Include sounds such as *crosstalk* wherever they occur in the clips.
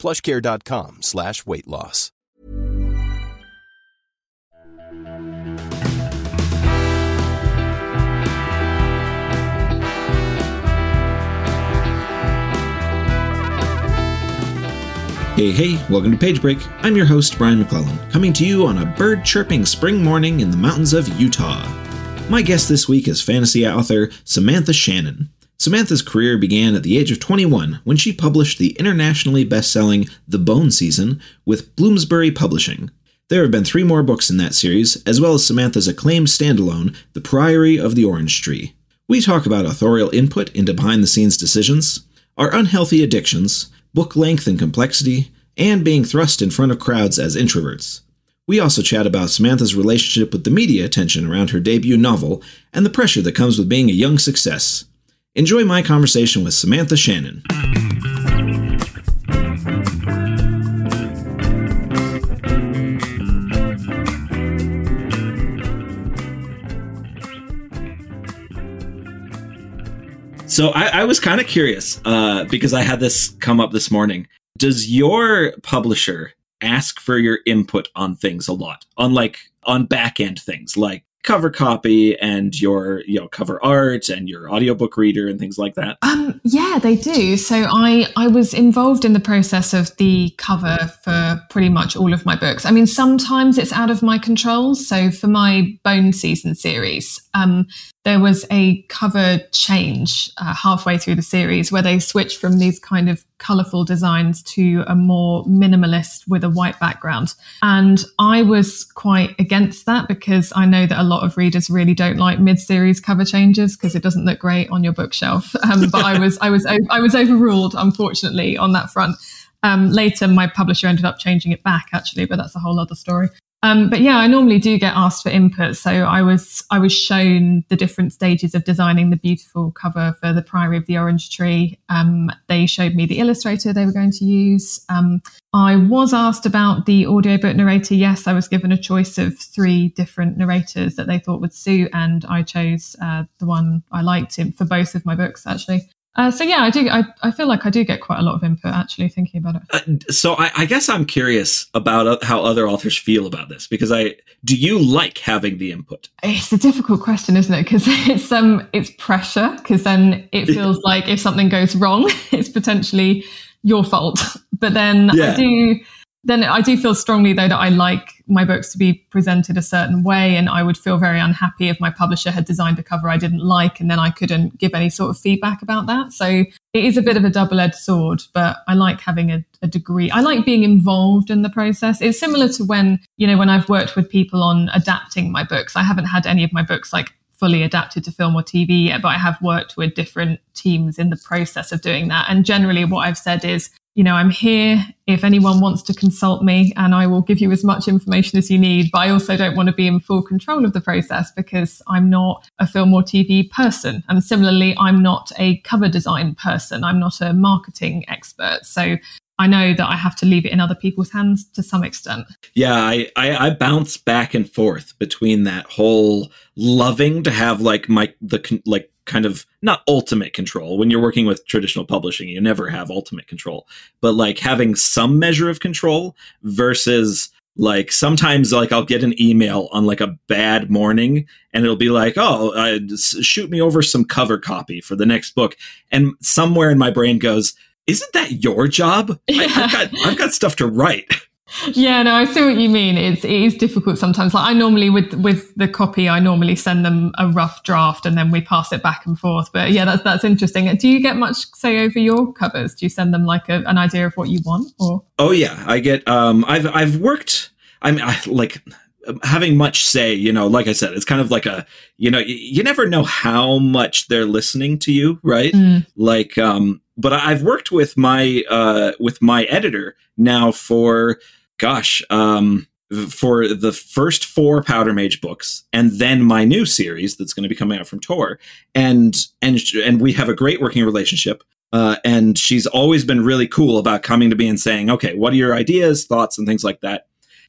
plushcare.com slash weight loss. Hey, hey, welcome to Page Break. I'm your host, Brian McClellan, coming to you on a bird chirping spring morning in the mountains of Utah. My guest this week is fantasy author Samantha Shannon. Samantha's career began at the age of 21 when she published the internationally best-selling The Bone Season with Bloomsbury Publishing. There have been three more books in that series, as well as Samantha's acclaimed standalone, The Priory of the Orange Tree. We talk about authorial input into behind-the-scenes decisions, our unhealthy addictions, book length and complexity, and being thrust in front of crowds as introverts. We also chat about Samantha's relationship with the media attention around her debut novel and the pressure that comes with being a young success. Enjoy my conversation with Samantha Shannon. So I, I was kind of curious uh, because I had this come up this morning. Does your publisher ask for your input on things a lot, on like on back end things like cover copy and your you know cover art and your audiobook reader and things like that? Um yeah they do. So i i was involved in the process of the cover for pretty much all of my books. I mean sometimes it's out of my control. So for my bone season series um there was a cover change uh, halfway through the series where they switched from these kind of colorful designs to a more minimalist with a white background. And I was quite against that because I know that a lot of readers really don't like mid-series cover changes because it doesn't look great on your bookshelf. *laughs* Um, but I was I was I was overruled unfortunately on that front. Um, later, my publisher ended up changing it back actually, but that's a whole other story. Um, but yeah, I normally do get asked for input. So I was I was shown the different stages of designing the beautiful cover for the Priory of the Orange Tree. Um, they showed me the illustrator they were going to use. Um, I was asked about the audiobook narrator. Yes, I was given a choice of three different narrators that they thought would suit, and I chose uh, the one I liked for both of my books actually. Uh, so yeah, I do. I, I feel like I do get quite a lot of input actually thinking about it. Uh, so I, I, guess I'm curious about how other authors feel about this because I do you like having the input? It's a difficult question, isn't it? Because *laughs* it's um it's pressure because then it feels like if something goes wrong, *laughs* it's potentially your fault. *laughs* But then yeah. I do then I do feel strongly though that I like my books to be presented a certain way and I would feel very unhappy if my publisher had designed a cover I didn't like and then I couldn't give any sort of feedback about that. So it is a bit of a double-edged sword, but I like having a, a degree. I like being involved in the process. It's similar to when, you know, when I've worked with people on adapting my books. I haven't had any of my books like fully adapted to film or TV yet, but I have worked with different teams in the process of doing that. And generally what I've said is you know, I'm here if anyone wants to consult me and I will give you as much information as you need. But I also don't want to be in full control of the process because I'm not a film or TV person. And similarly, I'm not a cover design person. I'm not a marketing expert. So I know that I have to leave it in other people's hands to some extent. Yeah, I, I, I bounce back and forth between that whole loving to have like my the like kind of not ultimate control. When you're working with traditional publishing, you never have ultimate control, but like having some measure of control versus like sometimes like I'll get an email on like a bad morning and it'll be like, "Oh, uh, shoot me over some cover copy for the next book." And somewhere in my brain goes, "Isn't that your job? Yeah. I, I've got I've got stuff to write." Yeah, no, I see what you mean. It's it is difficult sometimes. Like I normally with with the copy, I normally send them a rough draft and then we pass it back and forth. But yeah, that's that's interesting. Do you get much say over your covers? Do you send them like a, an idea of what you want? Or oh yeah, I get. Um, I've I've worked. I mean, I, like having much say. You know, like I said, it's kind of like a you know you, you never know how much they're listening to you, right? Mm. Like um, but I've worked with my uh with my editor now for gosh, um, for the first four Powder Mage books, and then my new series that's going to be coming out from Tor, and and and we have a great working relationship. Uh, and she's always been really cool about coming to me and saying, "Okay, what are your ideas, thoughts, and things like that."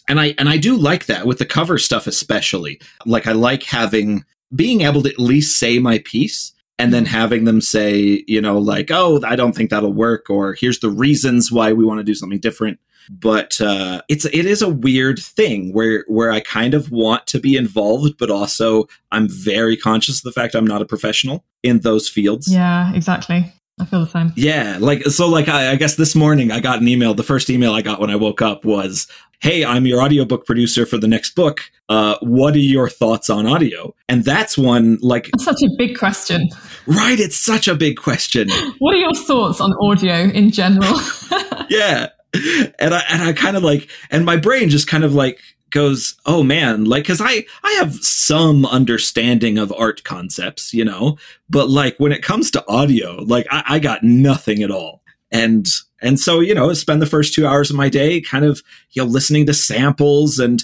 And I and I do like that with the cover stuff, especially. Like I like having being able to at least say my piece and then having them say, you know, like, "Oh, I don't think that'll work," or "Here's the reasons why we want to do something different." But uh, it's it is a weird thing where where I kind of want to be involved, but also I'm very conscious of the fact I'm not a professional in those fields. Yeah, exactly. I feel the same. Yeah, like so. Like I, I guess this morning I got an email. The first email I got when I woke up was, "Hey, I'm your audiobook producer for the next book. Uh, what are your thoughts on audio?" And that's one like that's such a big question. Right, it's such a big question. *laughs* what are your thoughts on audio in general? *laughs* yeah, and I and I kind of like, and my brain just kind of like goes, oh man, like because I I have some understanding of art concepts, you know, but like when it comes to audio, like I, I got nothing at all, and and so you know, spend the first two hours of my day kind of you know listening to samples and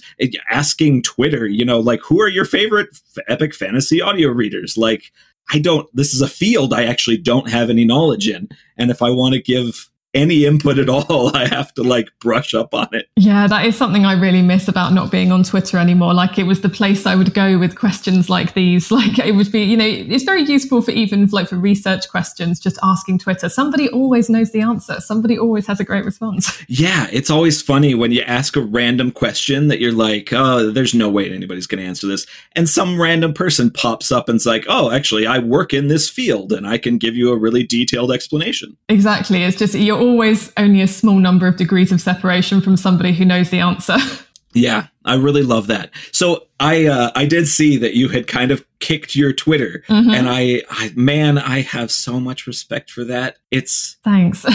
asking Twitter, you know, like who are your favorite epic fantasy audio readers, like. I don't, this is a field I actually don't have any knowledge in. And if I want to give any input at all, *laughs* I have to like brush up on it. Yeah, that is something I really miss about not being on Twitter anymore. Like it was the place I would go with questions like these. *laughs* Like it would be, you know, it's very useful for even like for research questions, just asking Twitter. Somebody always knows the answer. Somebody always has a great response. *laughs* Yeah, it's always funny when you ask a random question that you're like, oh, there's no way anybody's going to answer this. And some random person pops up and's like, oh, actually, I work in this field and I can give you a really detailed explanation. Exactly. It's just, you're always only a small number of degrees of separation from somebody who knows the answer. *laughs* Yeah, I really love that. So I uh, I did see that you had kind of kicked your Twitter, mm-hmm. and I, I, man, I have so much respect for that. It's thanks. *laughs* uh,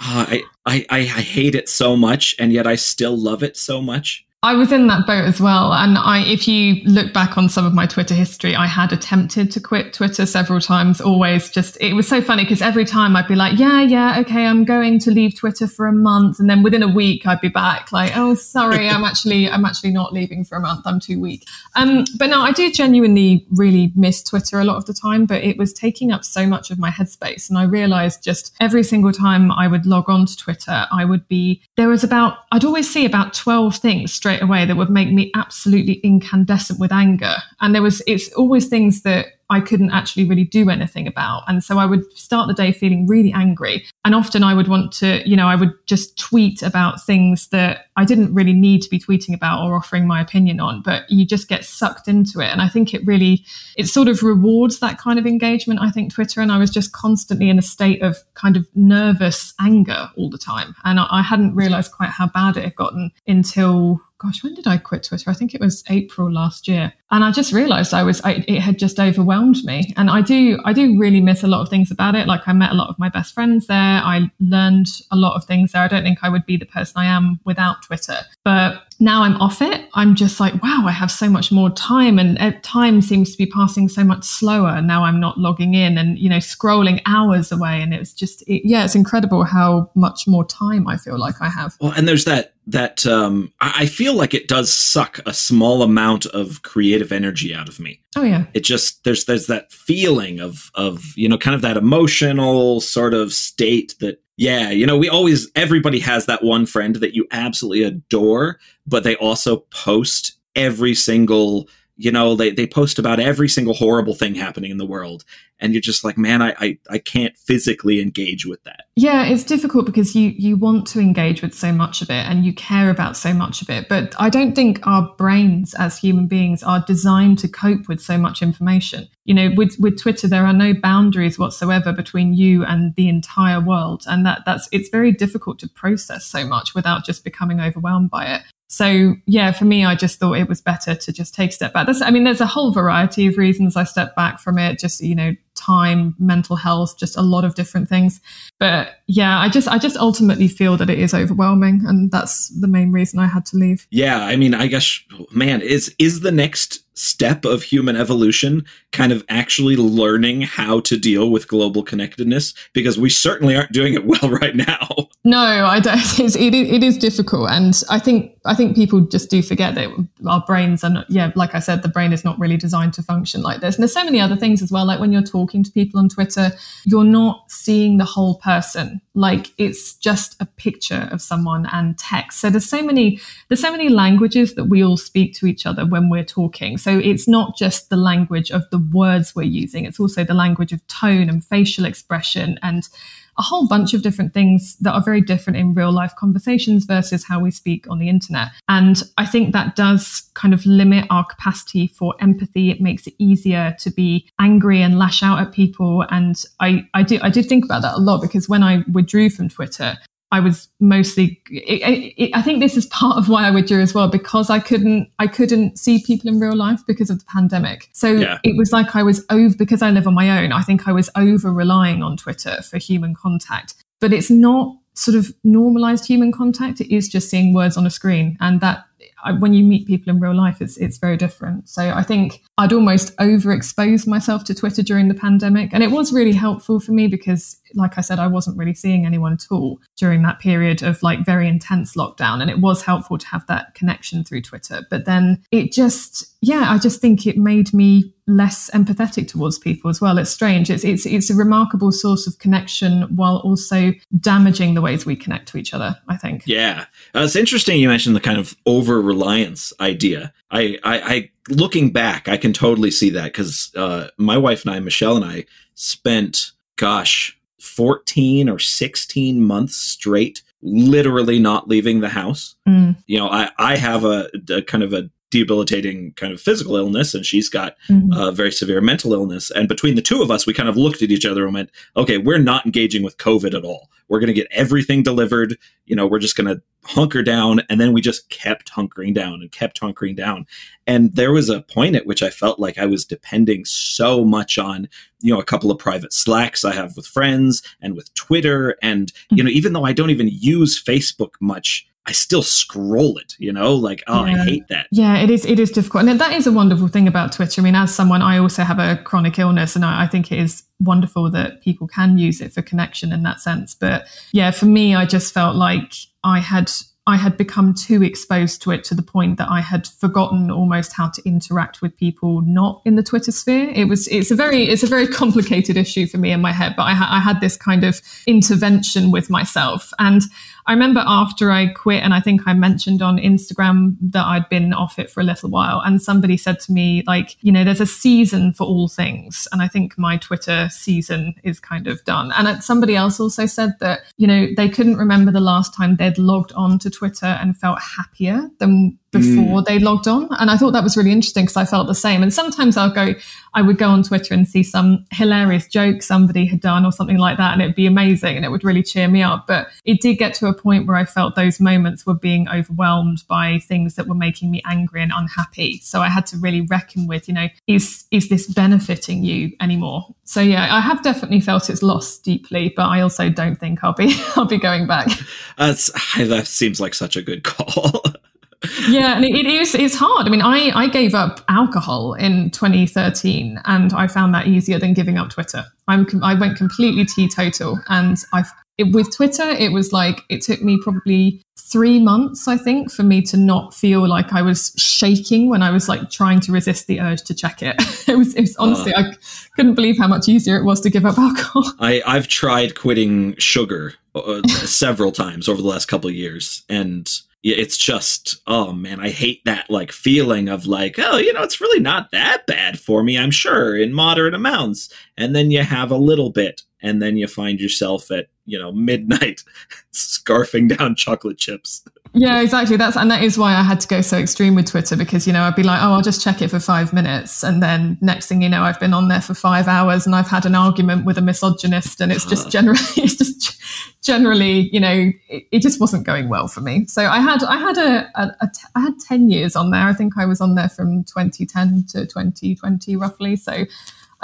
I, I I hate it so much, and yet I still love it so much. I was in that boat as well. And I, if you look back on some of my Twitter history, I had attempted to quit Twitter several times. Always just, it was so funny because every time I'd be like, yeah, yeah, okay, I'm going to leave Twitter for a month. And then within a week, I'd be back like, oh, sorry, I'm *laughs* actually, I'm actually not leaving for a month. I'm too weak. Um, but no, I do genuinely really miss Twitter a lot of the time, but it was taking up so much of my headspace. And I realized just every single time I would log on to Twitter, I would be, there was about, I'd always see about 12 things straight straight away that would make me absolutely incandescent with anger. And there was, it's always things that I couldn't actually really do anything about. And so I would start the day feeling really angry. And often I would want to, you know, I would just tweet about things that I didn't really need to be tweeting about or offering my opinion on, but you just get sucked into it. And I think it really, it sort of rewards that kind of engagement, I think, Twitter. And I was just constantly in a state of kind of nervous anger all the time. And I, I hadn't realized quite how bad it had gotten until gosh, when did I quit Twitter? I think it was April last year. And I just realized I was, I, it had just overwhelmed me. And I do, I do really miss a lot of things about it. Like I met a lot of my best friends there. I learned a lot of things there. I don't think I would be the person I am without Twitter. But now I'm off it, I'm just like, wow, I have so much more time, and uh, time seems to be passing so much slower. Now I'm not logging in and you know scrolling hours away, and it's just it, yeah, it's incredible how much more time I feel like I have. Well, and there's that that um, I feel like it does suck a small amount of creative energy out of me. Oh yeah, it just there's there's that feeling of of you know kind of that emotional sort of state that yeah, you know, we always, everybody has that one friend that you absolutely adore, but they also post every single, you know, they, they post about every single horrible thing happening in the world. And you're just like man I, I i can't physically engage with that. Yeah it's difficult because you you want to engage with so much of it and you care about so much of it. But i don't think our brains as human beings are designed to cope with so much information. You know with with twitter there are no boundaries whatsoever between you and the entire world. And that that's it's very difficult to process so much without just becoming overwhelmed by it so yeah, for me, I just thought it was better to just take a step back. That's, I mean, there's a whole variety of reasons I stepped back from it. Just you know, time, mental health, just a lot of different things. But yeah, I just I just ultimately feel that it is overwhelming, and that's the main reason I had to leave. Yeah, I mean, I guess, man, is is the next step of human evolution kind of actually learning how to deal with global connectedness because we certainly aren't doing it well *laughs* right now no i don't *laughs* it's, it, it is difficult and i think i think people just do forget that our brains are not, yeah like i said the brain is not really designed to function like this and there's so many other things as well like when you're talking to people on twitter you're not seeing the whole person. Like it's just a picture of someone and text. So there's so many there's so many languages that we all speak to each other when we're talking. So it's not just the language of the words we're using, it's also the language of tone and facial expression and a whole bunch of different things that are very different in real life conversations versus how we speak on the internet. And I think that does kind of limit our capacity for empathy. It makes it easier to be angry and lash out at people. And I, I do I did think about that a lot because when I withdrew from Twitter, I was mostly. It, it, I think this is part of why I withdrew as well because I couldn't. I couldn't see people in real life because of the pandemic. So yeah. it was like I was over because I live on my own. I think I was over relying on Twitter for human contact. But it's not sort of normalized human contact. It is just seeing words on a screen, and that when you meet people in real life, it's it's very different. So I think I'd almost overexpose myself to Twitter during the pandemic, and it was really helpful for me because, like I said, I wasn't really seeing anyone at all during that period of like very intense lockdown, and it was helpful to have that connection through Twitter. But then it just, yeah, I just think it made me less empathetic towards people as well. It's strange. It's it's it's a remarkable source of connection while also damaging the ways we connect to each other. I think. Yeah, uh, it's interesting. You mentioned the kind of over reliance idea. I, I, I, looking back, I can totally see that because uh, my wife and I, Michelle and I, spent gosh, fourteen or sixteen months straight literally not leaving the house. Mm. You know, I, I have a, a, kind of a debilitating kind of physical illness and she's got mm-hmm. a very severe mental illness. And between the two of us we kind of looked at each other and went okay we're not engaging with covid at all. We're going to get everything delivered. You know we're just going to hunker down. And then we just kept hunkering down and kept hunkering down. And there was a point at which i felt like i was depending so much on you know a couple of private slacks i have with friends and with twitter. And you mm-hmm. know even though i don't even use facebook much I still scroll it, you know, like, oh, yeah. I hate that. Yeah, it is, it is difficult. And that is a wonderful thing about Twitter. I mean, as someone, I also have a chronic illness and I, I think it is wonderful that people can use it for connection in that sense. But yeah, for me, I just felt like I had I had become too exposed to it to the point that I had forgotten almost how to interact with people not in the Twitter sphere. It was it's a very it's a very *laughs* complicated issue for me in my head, but I, ha- I had this kind of intervention with myself, and I remember after I quit, and I think I mentioned on Instagram that I'd been off it for a little while, and somebody said to me, like, you know, there's a season for all things. And I think my Twitter season is kind of done. And somebody else also said that, you know, they couldn't remember the last time they'd logged on to Twitter and felt happier than before mm. they logged on. And I thought that was really interesting because I felt the same. And sometimes I'll go, I would go on Twitter and see some hilarious joke somebody had done or something like that, and it'd be amazing and it would really cheer me up. But it did get to a point where I felt those moments were being overwhelmed by things that were making me angry and unhappy. So I had to really reckon with, you know, is is this benefiting you anymore? So yeah, I have definitely felt it's lost deeply, but I also don't think I'll be *laughs* I'll be going back. That's, *laughs* that seems like such a good *laughs* call. Yeah, and it is it's hard. I mean, I I gave up alcohol in 2013, and I found that easier than giving up Twitter. I'm I went completely teetotal, and I with Twitter it was like it took me probably three months, I think, for me to not feel like I was shaking when I was like trying to resist the urge to check it. *laughs* it was it was honestly uh, I couldn't believe how much easier it was to give up alcohol. I I've tried quitting sugar uh, several times over the last couple of years, and it's just oh man i hate that like feeling of like oh you know it's really not that bad for me i'm sure in moderate amounts. And then you have a little bit and then you find yourself at you know midnight *laughs* scarfing down chocolate chips yeah, exactly. That's and that is why I had to go so extreme with Twitter because you know I'd be like, oh, I'll just check it for five minutes, and then next thing you know, I've been on there for five hours, and I've had an argument with a misogynist, and it's just *laughs* generally, it's just generally, you know, it, it just wasn't going well for me. So I had I had a, a, a t- I had ten years on there. I think I was on there from 2010 to 2020 roughly. So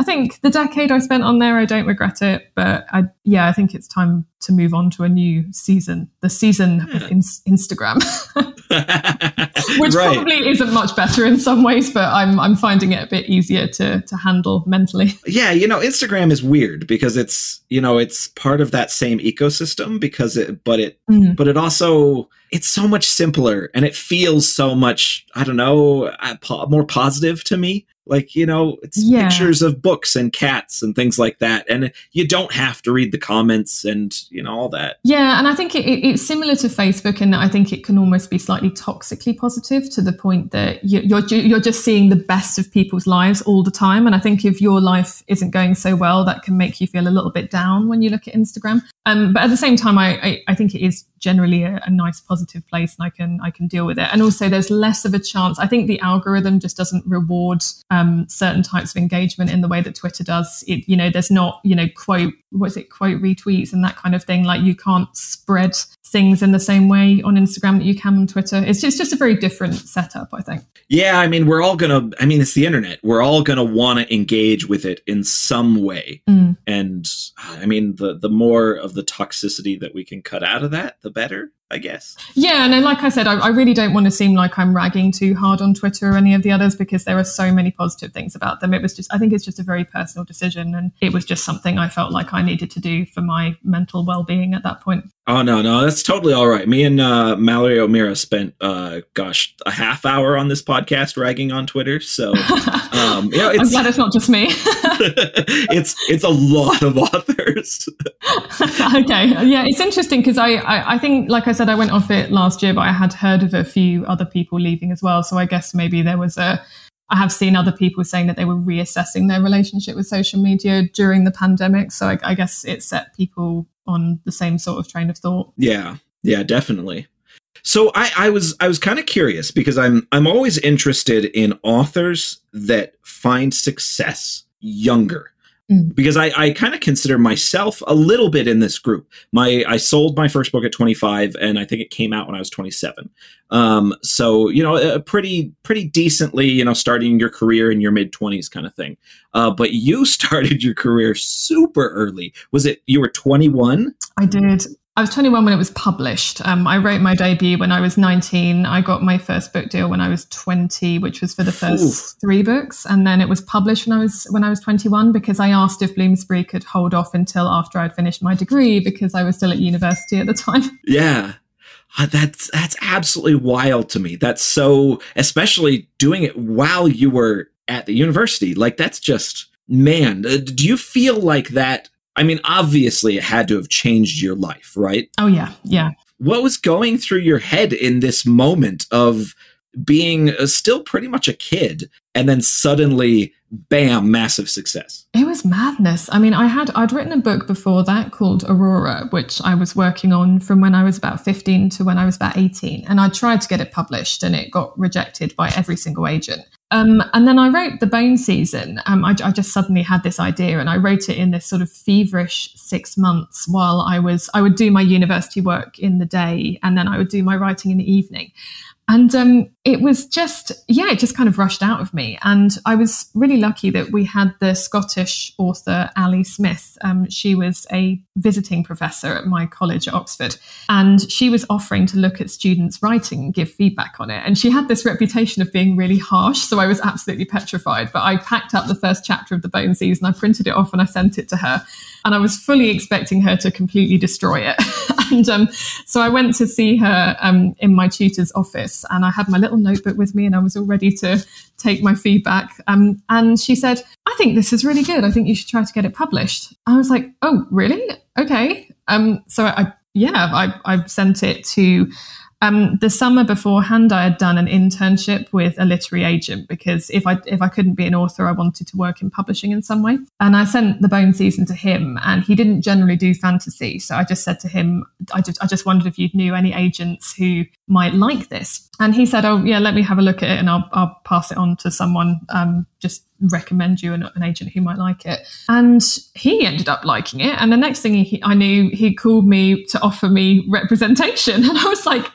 I think the decade I spent on there, I don't regret it. But I, yeah, I think it's time to move on to a new season, the season yeah. of in- Instagram. *laughs* which Right. probably isn't much better in some ways, but I'm I'm finding it a bit easier to to handle mentally. *laughs* Yeah, you know, Instagram is weird because it's, you know, it's part of that same ecosystem because it but it Mm. but it also it's so much simpler and it feels so much, I don't know, uh, more positive to me. Like, you know, it's Yeah. pictures of books and cats and things like that and you don't have to read the comments and, you know, all that. Yeah, and I think it, it, it's similar to Facebook, and I think it can almost be slightly toxically positive to the point that you, you're you're just seeing the best of people's lives all the time. And I think if your life isn't going so well, that can make you feel a little bit down when you look at Instagram. Um, but at the same time, I, I, I think it is generally a, a nice positive place, and I can I can deal with it. And also, there's less of a chance. I think the algorithm just doesn't reward um, certain types of engagement in the way that Twitter does. It you know, there's not you know quote what's it quote retweets and that kind of thing. Like you can't spread things in the same way on Instagram that you can on Twitter. It's just, just a very different setup, I think. Yeah, I mean, we're all going to I mean, it's the internet. We're all going to want to engage with it in some way. Mm. And I mean, the the more of the toxicity that we can cut out of that, the better, I guess. Yeah, and like I said, I, I really don't want to seem like I'm ragging too hard on Twitter or any of the others because there are so many positive things about them. It was just, I think it's just a very personal decision, and it was just something I felt like I needed to do for my mental well being at that point. Oh no, no, that's totally all right. Me and uh, Mallory O'Meara spent, uh, gosh, a half hour on this podcast ragging on Twitter. So, *laughs* um, you know, I'm it's glad it's not just me. *laughs* it's it's a lot of authors. *laughs* okay, yeah, it's interesting because I, I, I think, like I said, I went off it last year, but I had heard of a few other people leaving as well. So I guess maybe there was a. I have seen other people saying that they were reassessing their relationship with social media during the pandemic. So I, I guess it set people on the same sort of train of thought. Yeah, yeah, definitely. So I, I was I was kind of curious because I'm I'm always interested in authors that find success younger. Mm. Because I, I kind of consider myself a little bit in this group. My I sold my first book at 25, and I think it came out when I was 27. Um, so you know, a pretty pretty decently, you know, starting your career in your mid 20s kind of thing. Uh, but you *laughs* started your career super early. Was it you were 21? I did. I was 21 when it was published. Um, I wrote my debut when I was 19. I got my first book deal when I was 20, which was for the first Oof. three books, and then it was published when I was when I was 21 because I asked if Bloomsbury could hold off until after I'd finished my degree because I was still at university at the time. *laughs* Yeah. Uh, That's that's absolutely wild to me. That's so especially doing it while you were at the university. Like that's just man, uh, do you feel like that I mean obviously it had to have changed your life, right? Oh yeah, yeah. What was going through your head in this moment of being uh, still pretty much a kid and then suddenly bam massive success? It was madness. I mean, I had I'd written a book before that called Aurora, which I was working on from when I was about 15 to when I was about 18, and I tried to get it published, and it got rejected by every single agent. Um, and then I wrote the Bone Season. Um, I, I just suddenly had this idea, and I wrote it in this sort of feverish six months while I was I would do my university work in the day, and then I would do my writing in the evening. And um, it was just, yeah, it just kind of rushed out of me. And I was really lucky that we had the Scottish author Ali Smith. Um, she was a visiting professor at my college at Oxford. And she was offering to look at students' writing and give feedback on it. And she had this reputation of being really harsh. So I was absolutely petrified. But I packed up the first chapter of the Bone Season, I printed it off, and I sent it to her. And I was fully expecting her to completely destroy it. *laughs* and um, so I went to see her um, in my tutor's office, and I had my little notebook with me, and I was all ready to take my feedback. Um, and she said, "I think this is really good. I think you should try to get it published." I was like, "Oh, really? Okay." Um, so I, yeah, I, I sent it to. Um, the summer beforehand, I had done an internship with a literary agent because if I if I couldn't be an author, I wanted to work in publishing in some way. And I sent the Bone Season to him, and he didn't generally do fantasy, so I just said to him, I just I just wondered if you knew any agents who might like this. And he said, Oh yeah, let me have a look at it, and I'll I'll pass it on to someone. Um, just recommend you an, an agent who might like it. And he ended up liking it. And the next thing he, I knew, he called me to offer me representation. *laughs* And I was like,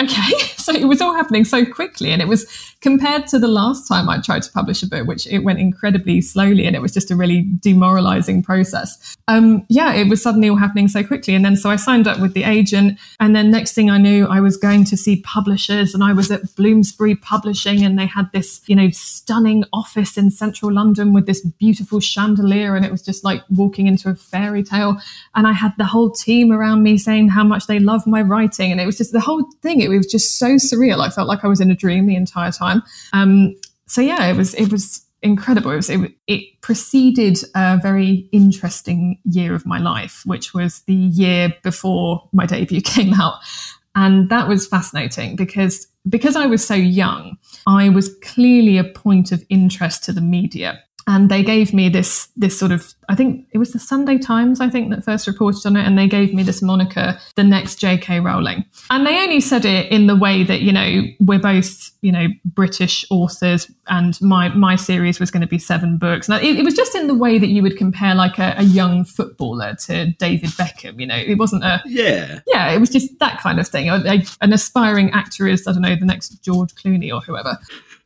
okay. *laughs* So it was all happening so quickly. And it was compared to the last time I tried to publish a book, which it went incredibly slowly and it was just a really demoralizing process. Um, yeah, it was suddenly all happening so quickly. And then so I signed up with the agent. And then next thing I knew, I was going to see publishers and I was at Bloomsbury Publishing and they had this, you know, stunning office in central London with this beautiful chandelier. And it was just like walking into a fairy tale. And I had the whole team around me saying how much they love my writing. And it was just the whole thing. It was just so surreal. I felt like I was in a dream the entire time. Um, so yeah, it was it was incredible. It, was, it, it preceded a very interesting year of my life, which was the year before my debut *laughs* came out. And that was fascinating because because I was so young, I was clearly a point of interest to the media and they gave me this this sort of I think it was the Sunday Times I think that first reported on it and they gave me this moniker the next JK Rowling. And they only said it in the way that you know we're both you know British authors and my my series was going to be seven books. And it, it was just in the way that you would compare like a, a, young footballer to David Beckham you know? It wasn't a yeah. Yeah it was just that kind of thing. An aspiring actor is I don't know the next George Clooney or whoever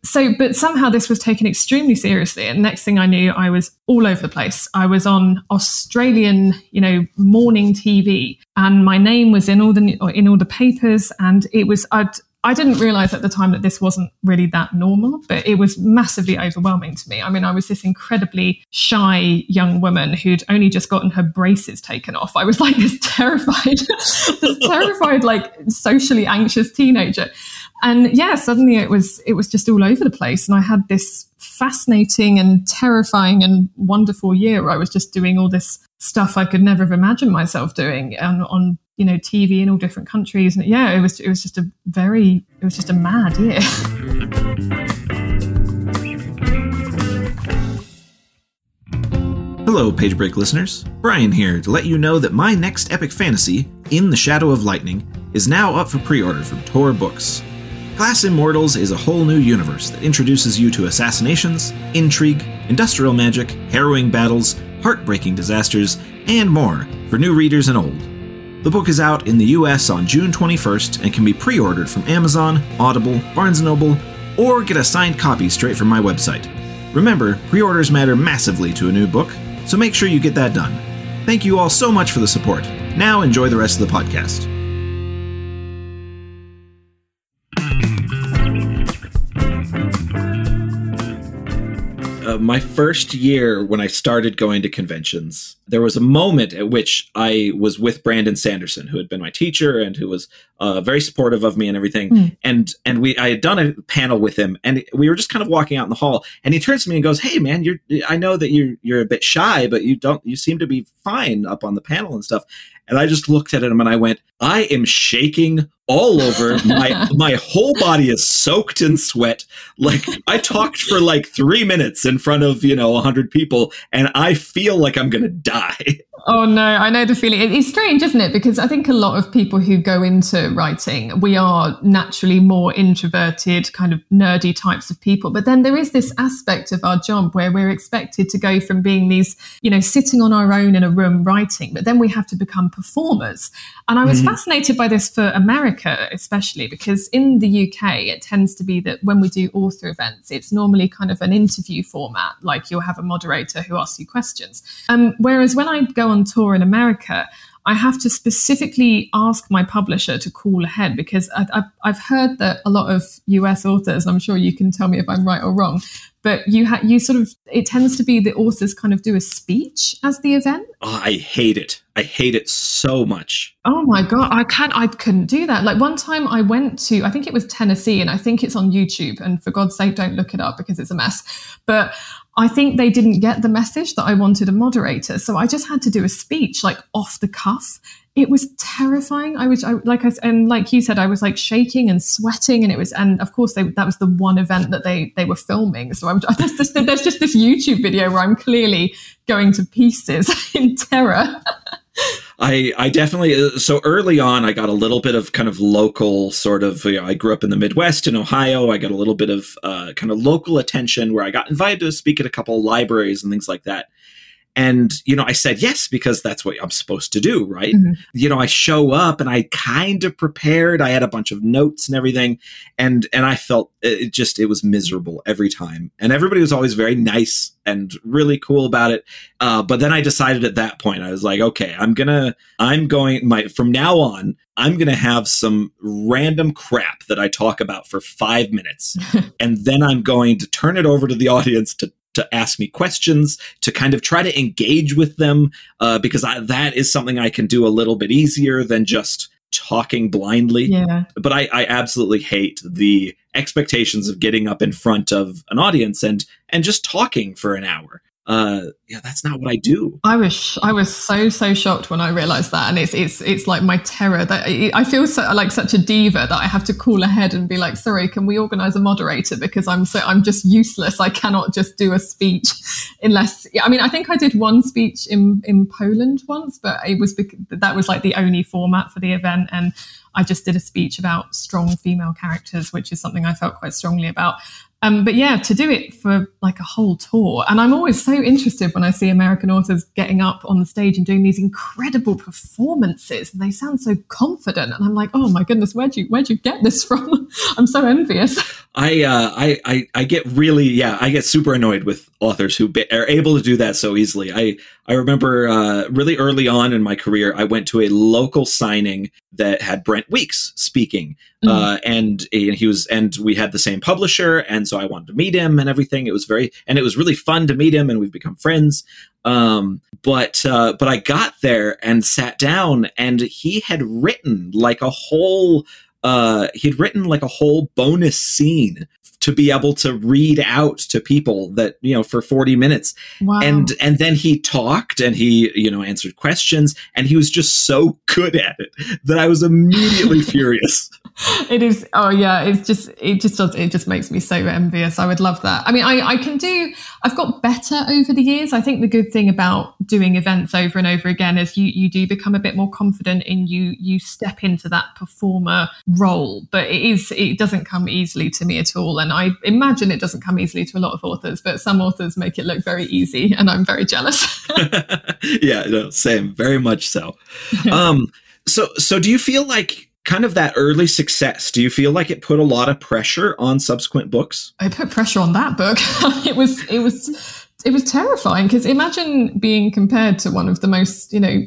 so, but somehow this was taken extremely seriously. And next thing I knew, I was all over the place. I was on Australian, you know, morning TV, and my name was in all the in all the papers. And it was I'd I didn't realize at the time that this wasn't really that normal, but it was massively overwhelming to me. I mean, I was this incredibly shy young woman who'd only just gotten her braces taken off. I was like *laughs* this terrified, *laughs* this terrified, like socially anxious teenager and yeah suddenly it was it was just all over the place and i had this fascinating and terrifying and wonderful year where i was just doing all this stuff i could never have imagined myself doing on, on you know tv in all different countries and yeah it was it was just a very it was just a mad year *laughs* Hello, Page Break listeners. Brian here to let you know that my next epic fantasy, In the Shadow of Lightning, is now up for pre order from Tor Books. Glass Immortals is a whole new universe that introduces you to assassinations, intrigue, industrial magic, harrowing battles, heartbreaking disasters, and more for new readers and old. The book is out in the US on June 21st and can be pre ordered from Amazon, Audible, Barnes & Noble, or get a signed copy straight from my website. Remember, pre orders matter massively to a new book, so make sure you get that done. Thank you all so much for the support. Now enjoy the rest of the podcast. Uh, my first year when I started going to conventions, there was a moment at which I was with Brandon Sanderson, who had been my teacher and who was uh, very supportive of me and everything. Mm. And and we I had done a panel with him, and we were just kind of walking out in the hall, and he turns to me and goes, "Hey, man, you're I know that you're you're a bit shy, but you don't you seem to be fine up on the panel and stuff." And I just looked at him and I went, I am shaking all over. My my whole body is soaked in sweat. Like I talked for like three minutes in front of, you know, hundred people, and I feel like I'm gonna die. *laughs* Oh no, I know the feeling. It's strange, isn't it? Because I think a lot of people who go into writing, we are naturally more introverted, kind of nerdy types of people. But then there is this aspect of our job where we're expected to go from being these, you know, sitting on our own in a room writing, but then we have to become performers. And I was mm-hmm. fascinated by this for America, especially because in the UK, it tends to be that when we do author events, it's normally kind of an interview format, like you'll have a moderator who asks you questions. Um, whereas when I go on tour in America, I have to specifically ask my publisher to call ahead because I, have heard that a lot of US authors, and I'm sure you can tell me if I'm right or wrong, but you ha- you sort of it tends to be the authors kind of do a speech as the event. Oh, I hate it. I hate it so much. Oh my god, I can't. I couldn't do that. Like one time, I went to I think it was Tennessee, and I think it's on YouTube. And for God's sake, don't look it up because it's a mess. But I think they didn't get the message that I wanted a moderator. So I just had to do a speech like off the cuff. It was terrifying. I was I, like I and like you said, I was like shaking and sweating, and it was and of course they, that was the one event that they they were filming. So I'm *laughs* there's just, there's just this YouTube video where I'm clearly going to pieces *laughs* in terror. I I definitely uh, so early on I got a little bit of kind of local sort of you know, I grew up in the Midwest in Ohio I got a little bit of uh, kind of local attention where I got invited to speak at a couple libraries and things like that and you know i said yes because that's what i'm supposed to do right? Mm-hmm. you know i show up and i kind of prepared. I had a bunch of notes and everything. And and i felt it just it was miserable every time. And everybody was always very nice and really cool about it. Uh, but then i decided at that point i was like okay i'm gonna i'm going my from now on i'm gonna have some random crap that i talk about for five minutes. *laughs* And then i'm going to turn it over to the audience to to ask me questions, to kind of try to engage with them, uh, because I, that is something I can do a little bit easier than just talking blindly. Yeah. But I, I absolutely hate the expectations of getting up in front of an audience and and just talking for an hour uh yeah that's not what i do. I was i was so so shocked when i realized that. And it's it's it's like my terror that i feel so like such a diva that i have to call ahead and be like sorry can we organize a moderator? Because i'm so i'm just useless. I cannot just do a speech unless i mean i think i did one speech in in poland once but it was because that was like the only format for the event. And I just did a speech about strong female characters, which is something I felt quite strongly about. Um, but yeah, to do it for like a whole tour. And I'm always so interested when I see American authors getting up on the stage and doing these incredible performances. And they sound so confident. And I'm like, oh my goodness, where'd you where'd you get this from? *laughs* I'm so envious. I, uh, I, I I get really yeah I get super annoyed with authors who be, are able to do that so easily. I I remember uh, really early on in my career I went to a local signing that had Brent Weeks speaking, mm-hmm. uh, and, and he was and we had the same publisher, and so I wanted to meet him and everything. It was very and it was really fun to meet him, and we've become friends. Um, but uh, but I got there and sat down, and he had written like a whole uh, he'd written like a whole bonus scene to be able to read out to people that you know for 40 minutes. Wow. and and then he talked and he you know answered questions and he was just so good at it that i was immediately *laughs* furious. It is oh yeah it's just it just does it just makes me so envious. I would love that. I mean i i can do i've got better over the years. I think the good thing about doing events over and over again is you you do become a bit more confident in you you step into that performer role. But it is it doesn't come easily to me at all. And i imagine it doesn't come easily to a lot of authors but some authors make it look very easy and i'm very jealous. *laughs* Yeah no same very much so. *laughs* Um so so do you feel like kind of that early success do you feel like it put a lot of pressure on subsequent books? I put pressure on that book. *laughs* It was it was it was terrifying because imagine being compared to one of the most you know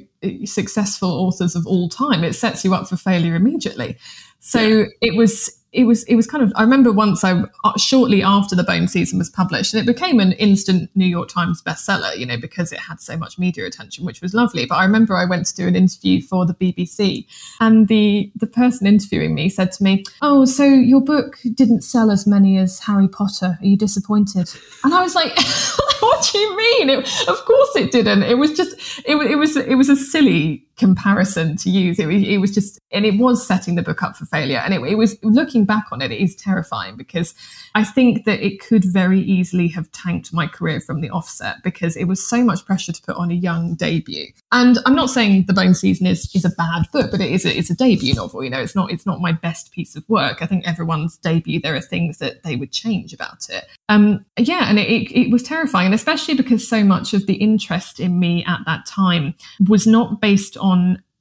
successful authors of all time. It sets you up for failure immediately. So yeah. it was it was it was kind of I remember once I uh, shortly after the Bone season was published and it became an instant New York Times bestseller you know because it had so much media attention which was lovely. But I remember I went to do an interview for the BBC and the the person interviewing me said to me oh so your book didn't sell as many as Harry Potter. Are you disappointed? And I was like *laughs* what do you mean? It, of course it didn't. It was just it, it was it was a silly comparison to use. It, it, was just, and it was setting the book up for failure. And it, it, was looking back on it, it is terrifying because I think that it could very easily have tanked my career from the offset because it was so much pressure to put on a young debut. And I'm not saying The Bone Season is is a bad book, but it is a, it's a debut novel. You know, it's not it's not my best piece of work. I think everyone's debut there are things that they would change about it. Um, yeah, and it, it was terrifying, especially because so much of the interest in me at that time was not based on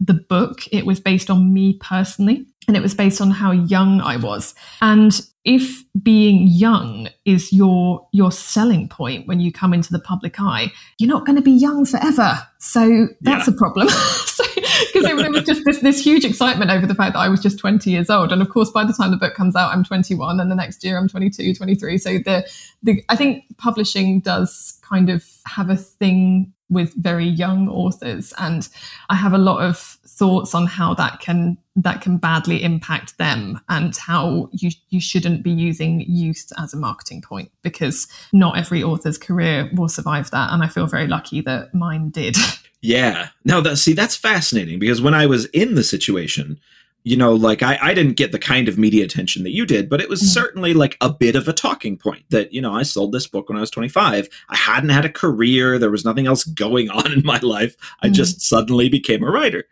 the book. It was based on me personally and it was based on how young I was. And if being young is your your selling point when you come into the public eye, you're not going to be young forever. So that's yeah. a problem. *laughs* Because it, it, was just this this huge excitement over the fact that I was just 20 years old. And of course, by the time the book comes out, I'm 21, and the next year I'm 22, 23. So the the I think publishing does kind of have a thing with very young authors and i have a lot of thoughts on how that can that can badly impact them and how you you shouldn't be using youth as a marketing point because not every author's career will survive that and i feel very lucky that mine did. *laughs* Yeah. No that see that's fascinating because when i was in the situation you know, like I, I didn't get the kind of media attention that you did, but it was mm. certainly like a bit of a talking point that, you know, I sold this book when I was 25. I hadn't had a career. There was nothing else going *laughs* on in my life. I mm. just suddenly became a writer.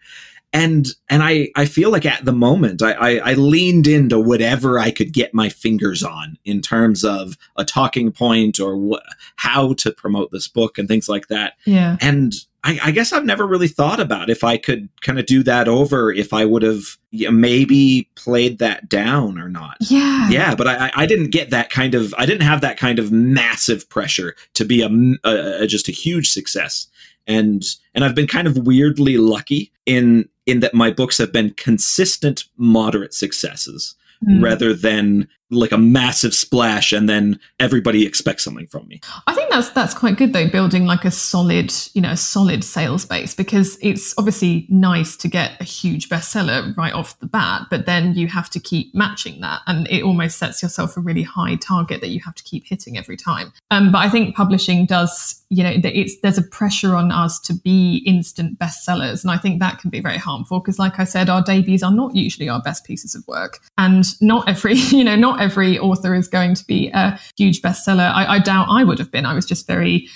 And and I I feel like at the moment I, I, I leaned into whatever I could get my fingers on in terms of a talking point or wh- how to promote this book and things like that. Yeah, and I, I, guess I've never really thought about if I could kind of do that over, if I would have maybe played that down or not. Yeah. Yeah. But I, I didn't get that kind of, I didn't have that kind of massive pressure to be a, a, a just a huge success. And, and I've been kind of weirdly lucky in, in that my books have been consistent, moderate successes. Mm. rather than like a massive splash and then everybody expects something from me. I think that's that's quite good though building like a solid, you know, a solid sales base because it's obviously nice to get a huge bestseller right off the bat, but then you have to keep matching that and it almost sets yourself a really high target that you have to keep hitting every time. Um, but I think publishing does, you know, it's there's a pressure on us to be instant bestsellers and I think that can be very harmful because like I said our debuts are not usually our best pieces of work and not every, *laughs* you know, not every author is going to be a huge bestseller. I, I doubt I would have been. I was just very,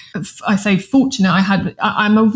I say, fortunate. I had, I, am a,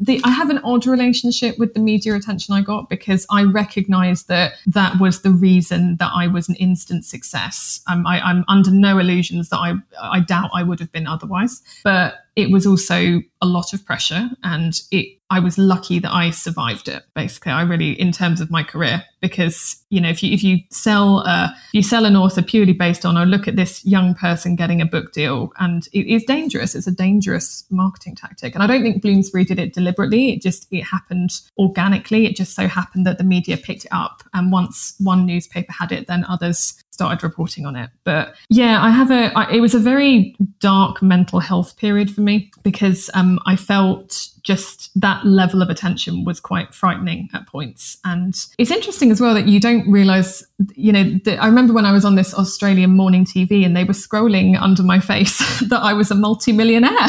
the, I have an odd relationship with the media attention I got because I recognized that that was the reason that I was an instant success. Um, I, I'm under no illusions that I, I doubt I would have been otherwise. But it was also a lot of pressure and it I was lucky that I survived it basically. I really in terms of my career because you know if you if you sell if you sell an author purely based on oh, look at this young person getting a book deal and it is dangerous. It's a dangerous marketing tactic. And I don't think Bloomsbury did it deliberately. It just it happened organically. It just so happened that the media picked it up. And once one newspaper had it then others started reporting on it. But yeah, I have a. I, it was a very dark mental health period for me because um, I felt just that level of attention was quite frightening at points. And it's interesting as well that you don't realize, you know, I remember when I was on this Australian morning TV and they were scrolling under my face *laughs* that I was a multimillionaire. *laughs*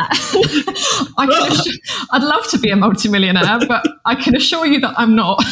I assure, I'd love to be a multimillionaire, but I can assure you that I'm not.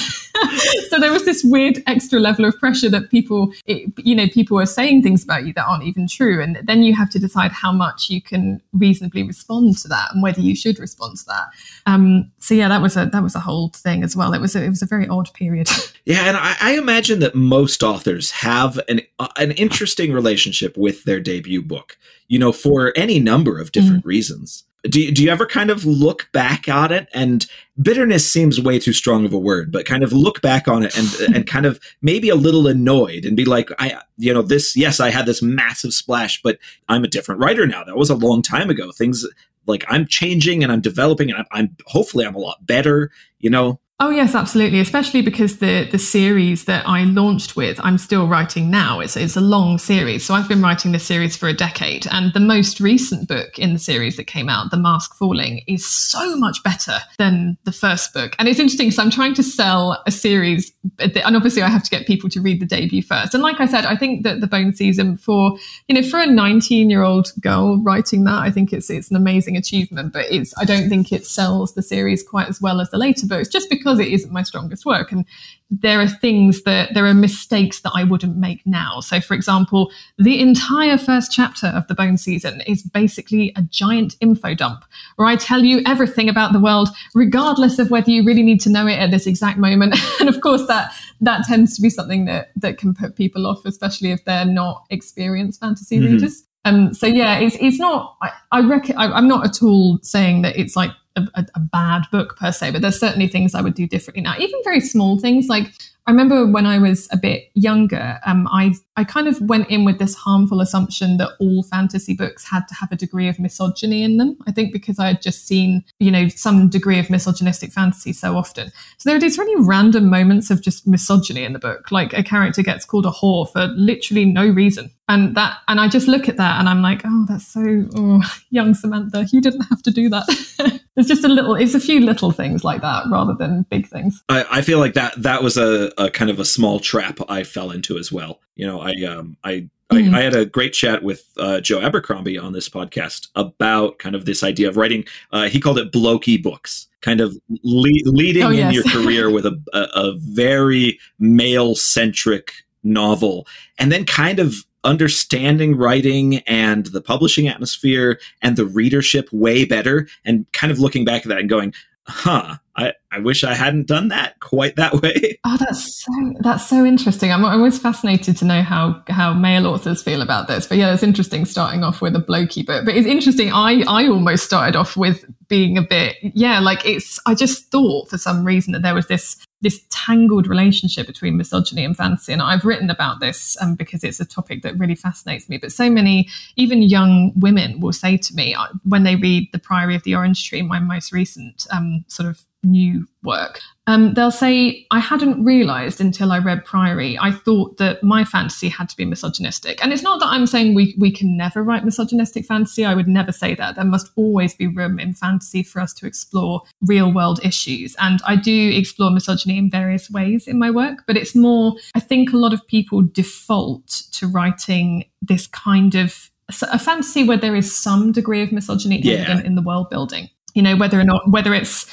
*laughs* so there was this weird extra level of pressure that people, it, you know, people were saying things about you that aren't even true. And then you have to decide how much you can reasonably respond to that and whether you should respond to that. Um, so yeah, that was a that was a whole thing as well. It was a, it was a very odd period. *laughs* yeah, and I, I imagine that most authors have an uh, an interesting relationship with their debut book. You know, for any number of different mm. reasons. Do you, do you ever kind of look back on it and bitterness seems way too strong of a word, but kind of look back on it and *laughs* and kind of maybe a little annoyed and be like, I you know this yes I had this massive splash, but I'm a different writer now. That was a long time ago. Things like I'm changing and I'm developing and I'm, I'm hopefully I'm a lot better, you know. Oh yes, absolutely. Especially because the the series that I launched with, I'm still writing now. It's it's a long series, so I've been writing this series for a decade. And the most recent book in the series that came out, The Mask Falling, is so much better than the first book. And it's interesting because I'm trying to sell a series, and obviously I have to get people to read the debut first. And like I said, I think that the Bone Season for you know for a 19 year old girl writing that, I think it's it's an amazing achievement. But it's I don't think it sells the series quite as well as the later books, just because because it isn't my strongest work. And there are things that there are mistakes that I wouldn't make now. So, for example, the entire first chapter of the Bone season is basically a giant info dump where I tell you everything about the world, regardless of whether you really need to know it at this exact moment. *laughs* and of course, that that tends to be something that that can put people off, especially if they're not experienced fantasy mm-hmm. readers. Um, so yeah, it's it's not. I, I reckon I, I'm not at all saying that it's like a, a, bad book per se, but there's certainly things I would do differently now. Even very small things like I remember when I was a bit younger, um, I I kind of went in with this harmful assumption that all fantasy books had to have a degree of misogyny in them. I think because I had just seen, you know, some degree of misogynistic fantasy so often. So there are these really random moments of just misogyny in the book. Like a character gets called a whore for literally no reason. And that and I just look at that and I'm like, oh, that's so oh, young Samantha. You didn't have to do that. *laughs* it's just a little it's a few little things like that rather than big things. I, I feel like that that was a, a kind of a small trap I fell into as well. You know, I um I Mm-hmm. I, I, had a great chat with uh, Joe Abercrombie on this podcast about kind of this idea of writing. Uh, he called it blokey books, kind of le- leading oh, yes. in your career with a, a, a very male centric novel, and then kind of understanding writing and the publishing atmosphere and the readership way better, and kind of looking back at that and going, huh, I, I wish I hadn't done that quite that way. *laughs* Oh, that's so that's so interesting. I'm, always fascinated to know how how male authors feel about this. But yeah, it's interesting starting off with a blokey book. But it's interesting. I I almost started off with being a bit yeah, like it's. I just thought for some reason that there was this this tangled relationship between misogyny and fantasy. And I've written about this um, because it's a topic that really fascinates me. But so many, even young women, will say to me uh, when they read The Priory of the Orange Tree, my most recent um, sort of new work, um, they'll say, I hadn't realized until I read Priory, I thought that my fantasy had to be misogynistic. And it's not that I'm saying we, we can never write misogynistic fantasy. I would never say that. There must always be room in fantasy for us to explore real world issues. And I do explore misogyny in various ways in my work, but it's more, I think a lot of people default to writing this kind of a fantasy where there is some degree of misogyny Yeah. in the world building. You know, whether or not, whether it's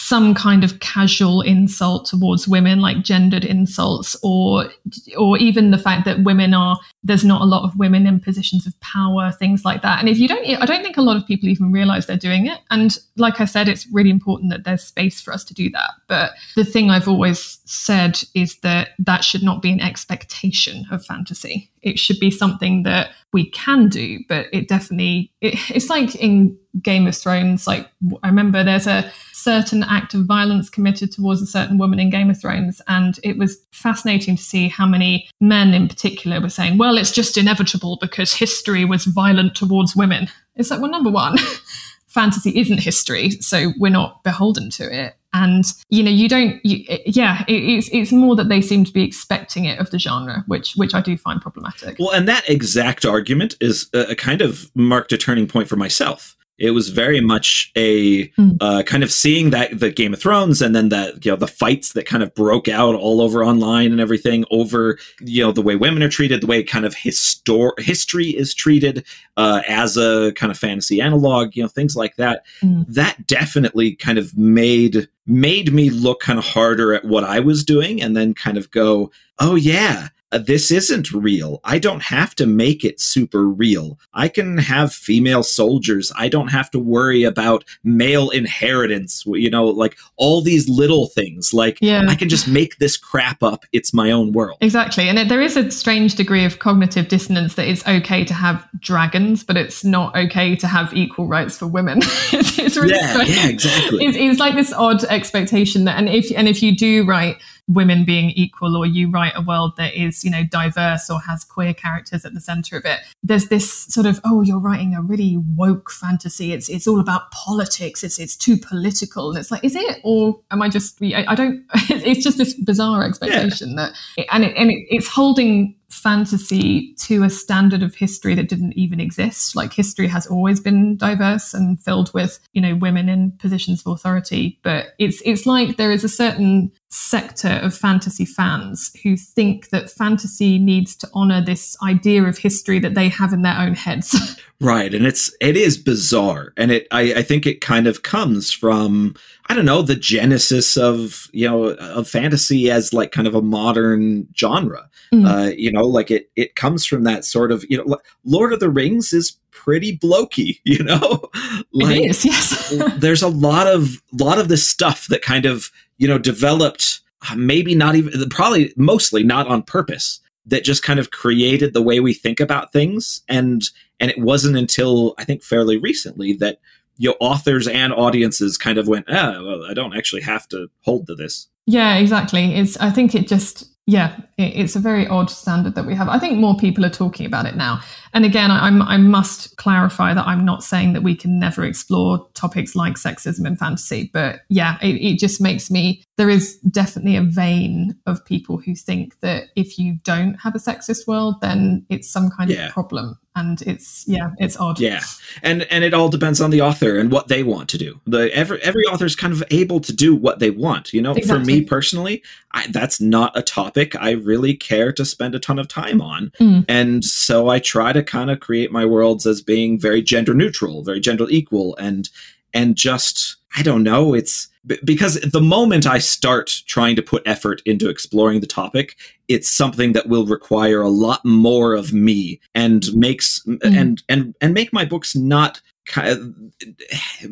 some kind of casual insult towards women like gendered insults or or even the fact that women are there's not a lot of women in positions of power things like that. And if you don't i don't think a lot of people even realize they're doing it. And like i said it's really important that there's space for us to do that. But the thing i've always said is that that should not be an expectation of fantasy. It should be something that we can do but it definitely it, it's like in game of thrones like i remember there's a certain act of violence committed towards a certain woman in Game of Thrones. And it was fascinating to see how many men in particular were saying, well, it's just inevitable because history was violent towards women. It's like, well, number one, *laughs* fantasy isn't history, so we're not beholden to it. And you know, you don't. You, yeah, it, it's it's more that they seem to be expecting it of the genre, which which I do find problematic. Well, and that exact argument is a, a kind of marked a turning point for myself. It was very much a Mm. uh, kind of seeing that the Game of Thrones and then that you know the fights that kind of broke out all over online and everything over you know the way women are treated, the way kind of histor- history is treated uh, as a kind of fantasy analog, you know things like that. Mm. That definitely kind of made made me look kind of harder at what I was doing and then kind of go, oh yeah, Uh, this isn't real. I don't have to make it super real. I can have female soldiers. I don't have to worry about male inheritance, you know, like all these little things. Like Yeah. I can just make this crap up. It's my own world. Exactly. And it, there is a strange degree of cognitive dissonance that it's okay to have dragons, but it's not okay to have equal rights for women. *laughs* it's, it's really Yeah, strange. yeah, exactly. It's, it's like this odd expectation that, and if and if you do write women being equal, or you write a world that is you know diverse or has queer characters at the center of it, there's this sort of oh you're writing a really woke fantasy. It's it's all about politics. It's it's too political, and it's like is it or am I just I, I don't? *laughs* It's just this bizarre expectation that and it, and it, it's holding fantasy to a standard of history that didn't even exist. Like history has always been diverse and filled with you know women in positions of authority. But it's it's like there is a certain sector of fantasy fans who think that fantasy needs to honor this idea of history that they have in their own heads. *laughs* Right, and it's it is bizarre, and it I, I think it kind of comes from I don't know the genesis of you know of fantasy as like kind of a modern genre. Mm. Uh, you know, like it it comes from that sort of you know Lord of the Rings is pretty blokey. *laughs* You know, like it is yes there's a lot of lot of this stuff that kind of you know developed uh, maybe not even probably mostly not on purpose that just kind of created the way we think about things and and it wasn't until i think fairly recently that you know authors and audiences kind of went ah well i don't actually have to hold to this Yeah, exactly. It's I think it just yeah, it, it's a very odd standard that we have. I think more people are talking about it now. And again, I, I'm I must clarify that I'm not saying that we can never explore topics like sexism in fantasy, but yeah, it, it just makes me there is definitely a vein of people who think that if you don't have a sexist world, then it's some kind Yeah. of problem. And it's yeah, it's odd. Yeah, and and it all depends on the author and what they want to do. The every every author is kind of able to do what they want. You know, for me personally, I, that's not a topic I really care to spend a ton of time on, Mm. and so I try to kind of create my worlds as being very gender neutral, very gender equal, and and just I don't know. It's b- because the moment I start trying to put effort into exploring the topic, it's something that will require a lot more of me and makes mm-hmm. and and and make my books not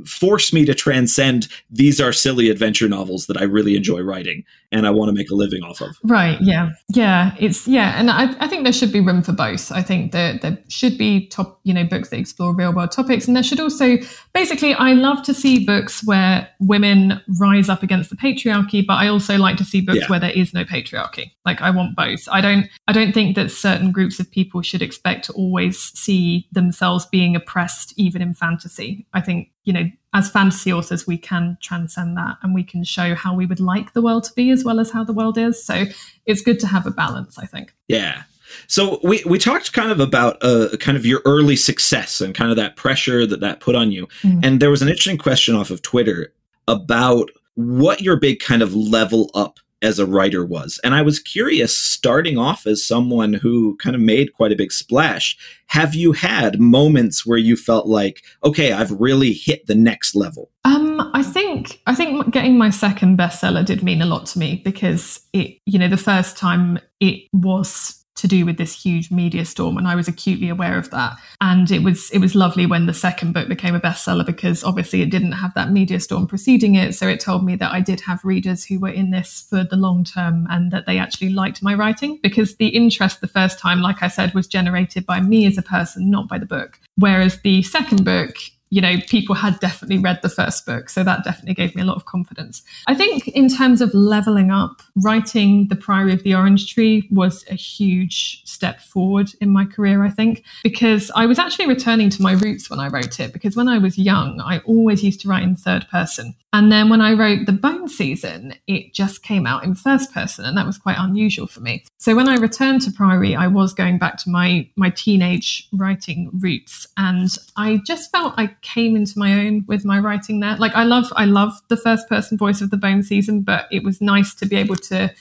force me to transcend these are silly adventure novels that I really enjoy writing and I want to make a living off of. Right. Yeah. Yeah. It's yeah, and I, I think there should be room for both. I think that there should be top, you know, books that explore real world topics, and there should also basically I love to see books where women rise up against the patriarchy, but I also like to see books yeah. where there is no patriarchy. Like I want both. I don't I don't think that certain groups of people should expect to always see themselves being oppressed even in fantasy. I think, you know, as fantasy authors, we can transcend that and we can show how we would like the world to be as well as how the world is. So it's good to have a balance, I think. Yeah. So we, we talked kind of about uh, kind of your early success and kind of that pressure that that put on you. Mm. And there was an interesting question off of Twitter about what your big kind of level up as a writer was. And I was curious, starting off as someone who kind of made quite a big splash, have you had moments where you felt like, okay, I've really hit the next level? Um, I think I think getting my second bestseller did mean a lot to me because it, you know, the first time it was to do with this huge media storm and I was acutely aware of that. And it was it was lovely when the second book became a bestseller because obviously it didn't have that media storm preceding it. So it told me that I did have readers who were in this for the long term and that they actually liked my writing because the interest the first time like I said was generated by me as a person not by the book. Whereas the second book you know, people had definitely read the first book. So that definitely gave me a lot of confidence. I think in terms of leveling up, writing The Priory of the Orange Tree was a huge step forward in my career, I think, because I was actually returning to my roots when I wrote it. Because when I was young, I always used to write in third person. And then when I wrote The Bone Season, it just came out in first person. And that was quite unusual for me. So when I returned to Priory, I was going back to my, my teenage writing roots. And I just felt I came into my own with my writing there. Like I love I love the first person voice of the Bone season, but it was nice to be able to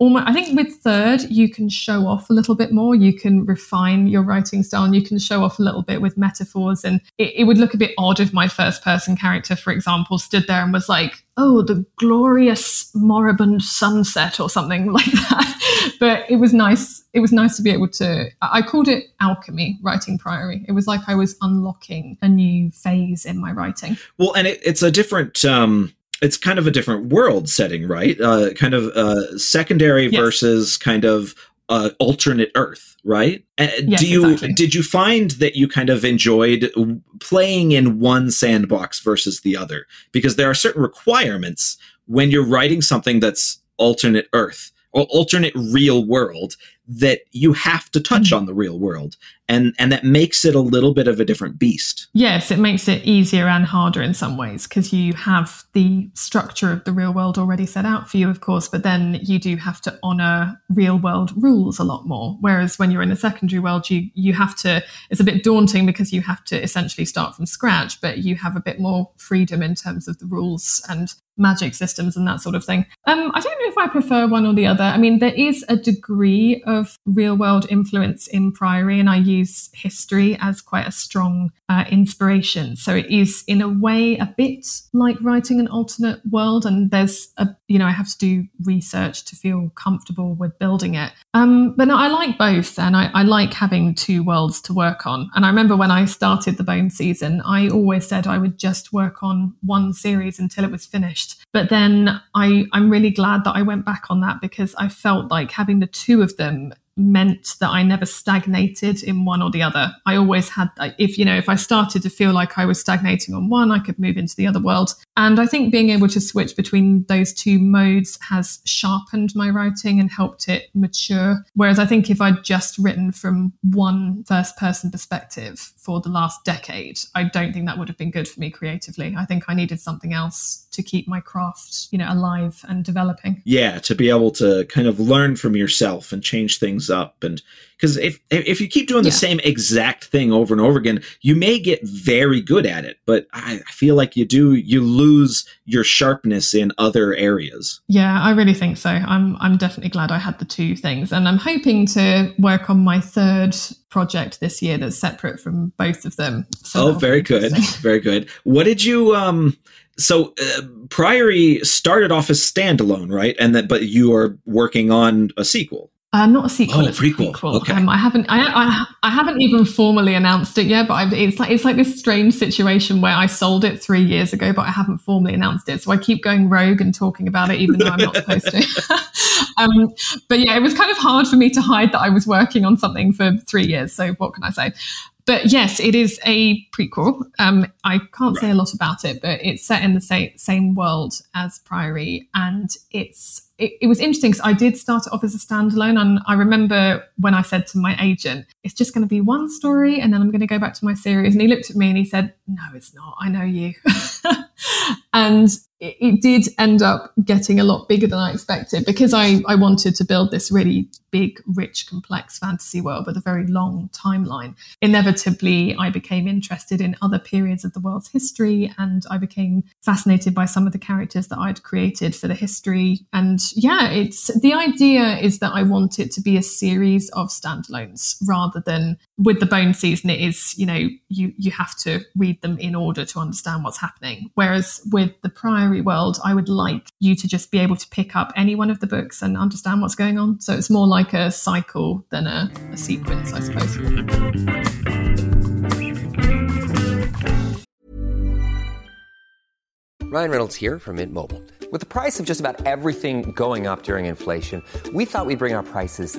almost I think with third you can show off a little bit more. You can refine your writing style and you can show off a little bit with metaphors. And it, it would look a bit odd if my first person character, for example, stood there and was like, oh, the glorious moribund sunset or something *laughs* like that. but it was nice. It was nice to be able to I called it alchemy, writing priory. It was like I was unlocking a new phase in my writing. Well, and it, it's a different um it's kind of a different world setting, right? Uh, kind of uh, secondary yes. versus kind of uh, alternate Earth, right? Uh, yes, do you exactly. did you find that you kind of enjoyed playing in one sandbox versus the other? Because there are certain requirements when you're writing something that's alternate Earth or alternate real world that you have to touch mm-hmm. on the real world and and that makes it a little bit of a different beast. Yes it makes it easier and harder in some ways because you have the structure of the real world already set out for you of course but then you do have to honor real world rules a lot more. Whereas when you're in a secondary world you you have to it's a bit daunting because you have to essentially start from scratch but you have a bit more freedom in terms of the rules and magic systems and that sort of thing. Um, i don't know if i prefer one or the other. I mean there is a degree of of real world influence in Priory, and I use history as quite a strong uh, inspiration. So it is, in a way, a bit like writing an alternate world. And there's a, you know, I have to do research to feel comfortable with building it. Um, but no, I like both, and I, I like having two worlds to work on. And I remember when I started the Bone season, I always said I would just work on one series until it was finished. But then I, I'm really glad that I went back on that because I felt like having the two of them meant that I never stagnated in one or the other. I always had, if you know, if I started to feel like I was stagnating on one, I could move into the other world. And I think being able to switch between those two modes has sharpened my writing and helped it mature. Whereas I think if I'd just written from one first person perspective for the last decade, I don't think that would have been good for me creatively. I think I needed something else to keep my craft, you know, alive and developing. Yeah, to be able to kind of learn from yourself and change things up. And because if if you keep doing the same exact thing over and over again you may get very good at it but I, I feel like you do you lose your sharpness in other areas. Yeah i really think so. I'm i'm definitely glad i had the two things and i'm hoping to work on my third project this year that's separate from both of them. So oh very good. *laughs* very good. What did you um so uh, Priory started off as standalone, right? And that, but you are working on a sequel. Uh, not a sequel. Oh, it's prequel. A prequel. Okay. Um, I haven't. I, I, I haven't even formally announced it yet. But I, it's like it's like this strange situation where I sold it three years ago, but I haven't formally announced it. So I keep going rogue and talking about it, even though I'm not supposed to. *laughs* um, but yeah, it was kind of hard for me to hide that I was working on something for three years. So what can I say? But yes, it is a prequel. Um, I can't say a lot about it, but it's set in the same same world as Priory, and it's it, it was interesting because I did start it off as a standalone, and I remember when I said to my agent, "It's just going to be one story, and then I'm going to go back to my series." And he looked at me and he said, "No, it's not. I know you." *laughs* and it, it did end up getting a lot bigger than I expected because I, I wanted to build this really big, rich, complex fantasy world with a very long timeline. Inevitably, I became interested in other periods of the world's history and I became fascinated by some of the characters that I'd created for the history. And yeah, it's the idea is that I want it to be a series of standalones rather than with the bone season, it is, you know, you, you have to read them in order to understand what's happening. Whereas with the Priory world, I would like you to just be able to pick up any one of the books and understand what's going on. So it's more like a cycle than a, a sequence, I suppose. Ryan Reynolds here from Mint Mobile. With the price of just about everything going up during inflation, we thought we'd bring our prices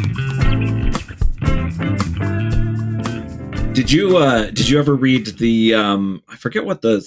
Did you uh did you ever read the um I forget what the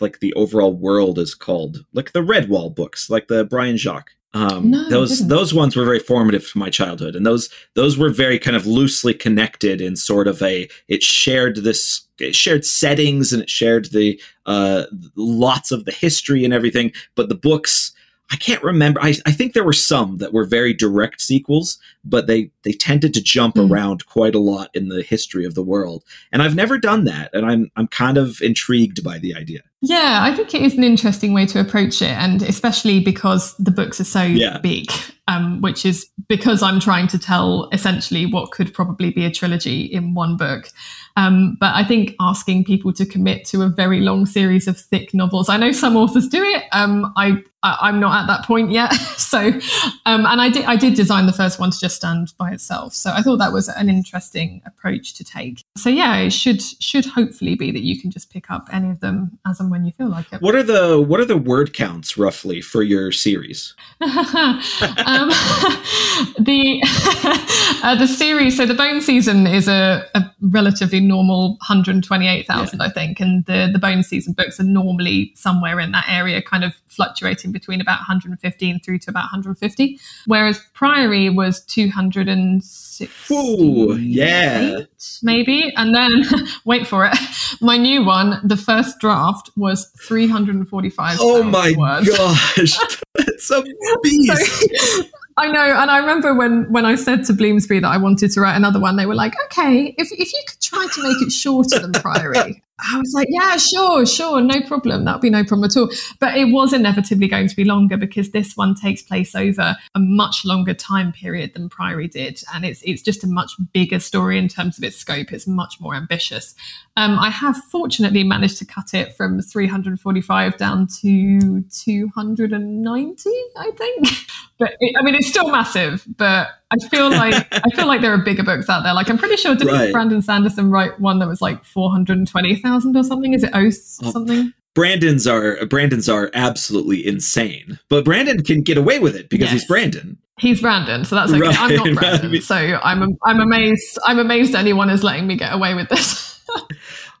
like the overall world is called like the Redwall books like the Brian Jacques um No, those those ones were very formative to my childhood and those those were very kind of loosely connected in sort of a it shared this it shared settings and it shared the uh lots of the history and everything but the books I can't remember. I, I think there were some that were very direct sequels, but they they tended to jump Mm. around quite a lot in the history of the world. And I've never done that, and I'm I'm kind of intrigued by the idea. Yeah, I think it is an interesting way to approach it, and especially because the books are so Yeah. big, um, which is because I'm trying to tell essentially what could probably be a trilogy in one book. Um, but I think asking people to commit to a very long series of thick novels, I know some authors do it. Um, I, I I'm not at that point yet, *laughs* so um, and I did I did design the first one to just stand by itself, so I thought that was an interesting approach to take. So yeah, it should should hopefully be that you can just pick up any of them as and when you feel like it. What are the what are the word counts roughly for your series? *laughs* um, *laughs* the *laughs* uh, the series, so the Bone season is a, a relatively normal 128,000, I think, and the the Bone season books are normally somewhere in that area, kind of fluctuating between about 115 through to about 150, whereas Priory was 260. Ooh, yeah. Maybe, and then *laughs* wait for it. My new one, the first draft was 345. Oh my words. gosh, *laughs* that's a *laughs* beast. So- I know, and I remember when when I said to Bloomsbury that I wanted to write another one, they were like, "Okay, if if you could try to make it shorter than Priory." *laughs* I was like, "Yeah, sure, sure, no problem. That'd be no problem at all." But it was inevitably going to be longer because this one takes place over a much longer time period than Priory did, and it's it's just a much bigger story in terms of its scope. It's much more ambitious. Um, I have fortunately managed to cut it from 345 down to 290, I think. *laughs* But it, I mean, it's still massive. But I feel like I feel like there are bigger books out there. Like I'm pretty sure didn't Right. Brandon Sanderson write one that was like 420,000 or something? Is it Oath Oh. something? Brandon's are Brandon's are absolutely insane, but Brandon can get away with it because Yes. he's Brandon. He's Brandon, so that's okay. Right, I'm not *laughs* Brandon, so I'm I'm amazed. I'm amazed anyone is letting me get away with this. *laughs*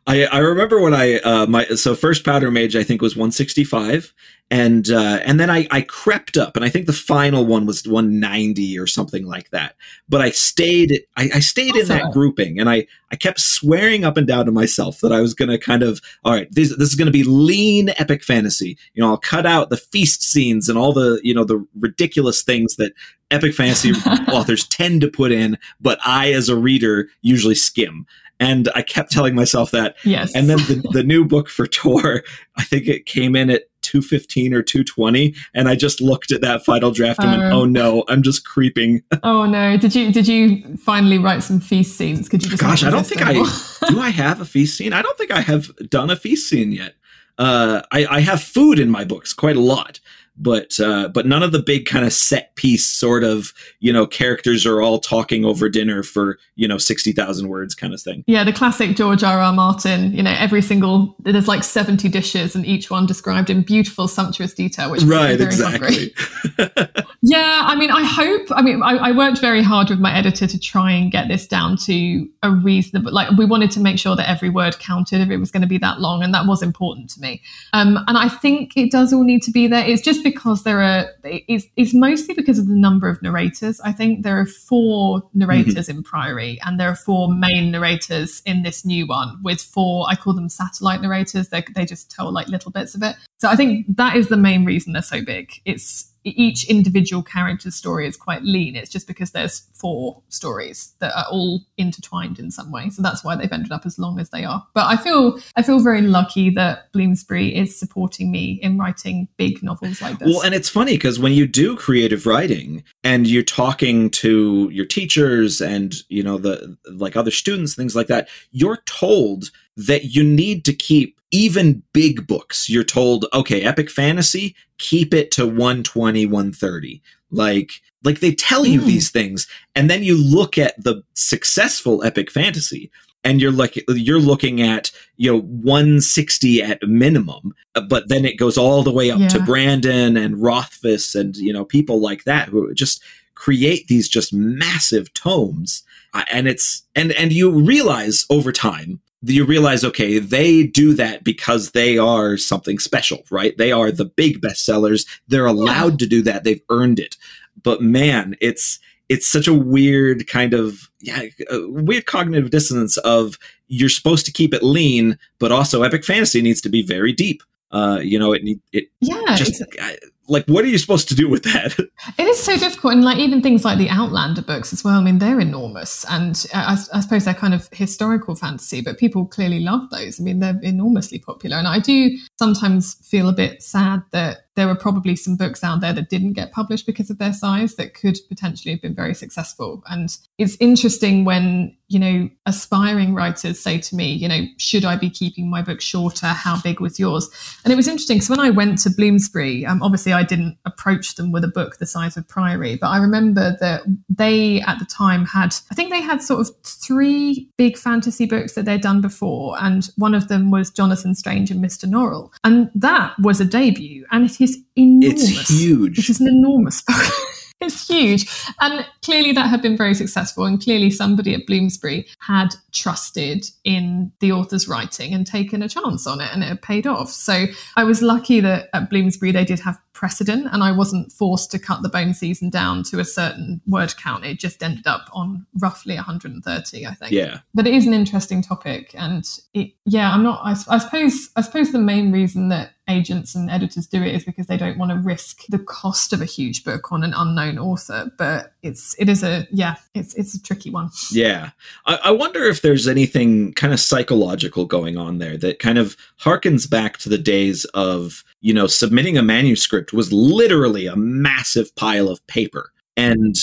I, I remember when I uh, my so first powder mage I think was 165 and uh, and then I, I crept up and I think the final one was 190 or something like that. But I stayed I, I stayed in that grouping and I I kept swearing up and down to myself that I was gonna kind of all right this this is gonna be lean epic fantasy. You know I'll cut out the feast scenes and all the you know the ridiculous things that epic fantasy *laughs* authors tend to put in but I as a reader usually skim and I kept telling myself that yes, and then the, the new book for Tor, *laughs* I think it came in at 215 or 220. And I just looked at that final draft and went, Oh. oh no, I'm just creeping. *laughs* oh no, did you did you finally write some feast scenes? Could you just Gosh, I don't think? I *laughs* do I have a feast scene? I don't think I have done a feast scene yet. Uh, I, I have food in my books quite a lot, but uh, but none of the big kind of set piece sort of you know characters are all talking over dinner for you know sixty thousand words kind of thing. Yeah, the classic George R. R. Martin. You know, every single there's like seventy dishes, and each one described in beautiful, sumptuous detail. Which Right, very exactly. *laughs* Yeah, I mean, I hope. I mean, I, I worked very hard with my editor to try and get this down to a reasonable. Like, we wanted to make sure that every word counted if it was going to be that long, and that was important to me. Um, and I think it does all need to be there. It's just because there are. It's, it's mostly because of the number of narrators. I think there are four narrators in Priory, and there are four main narrators in this new one, with four. I call them satellite narrators. They they just tell like little bits of it. So I think that is the main reason they're so big. It's each individual character's story is quite lean. It's just because there's four stories that are all intertwined in some way. So that's why they've ended up as long as they are. But I feel I feel very lucky that Bloomsbury is supporting me in writing big novels like this. Well, and it's funny because when you do creative writing and you're talking to your teachers and you know the like other students, things like that, you're told that you need to keep even big books. You're told, okay, epic fantasy, keep it to 120, 130. Like like they tell you Mm. these things, and then you look at the successful epic fantasy and you're like you're looking at you know 160 at minimum but then it goes all the way up to brandon and rothfuss and you know people like that who just create these just massive tomes Uh, and it's and and you realize over time you realize okay they do that because they are something special right? They are the big bestsellers. They're allowed to do that. They've earned it. But man it's it's such a weird kind of yeah weird cognitive dissonance of you're supposed to keep it lean but also epic fantasy needs to be very deep. Uh you know it need it yeah, just I- like what are you supposed to do with that *laughs* It is so difficult, and like even things like the Outlander books as well. I mean, they're enormous, and uh, I, I suppose they're kind of historical fantasy, but people clearly love those. I mean, they're enormously popular, and I do sometimes feel a bit sad that there were probably some books out there that didn't get published because of their size that could potentially have been very successful. And it's interesting when you know aspiring writers say to me, you know, should I be keeping my book shorter? How big was yours? And it was interesting. So when I went to Bloomsbury, um, obviously I didn't approach them with a book the size of Priory, but I remember that they at the time had, I think they had sort of three big fantasy books that they'd done before, and one of them was Jonathan Strange and Mr. Norrell, and that was a debut, and is enormous. it's huge It is an enormous *laughs* book. it's huge. And clearly that had been very successful. And clearly somebody at Bloomsbury had trusted in the author's writing and taken a chance on it and it had paid off. So I was lucky that at Bloomsbury they did have precedent and I wasn't forced to cut the bone season down to a certain word count. It just ended up on roughly 130, I think yeah but it is an interesting topic and it, yeah i'm not I, I suppose i suppose the main reason that agents and editors do it is because they don't want to risk the cost of a huge book on an unknown author but it's it is a yeah it's it's a tricky one Yeah. I, I wonder if there's anything kind of psychological going on there that kind of harkens back to the days of, you know, submitting a manuscript was literally a massive pile of paper. And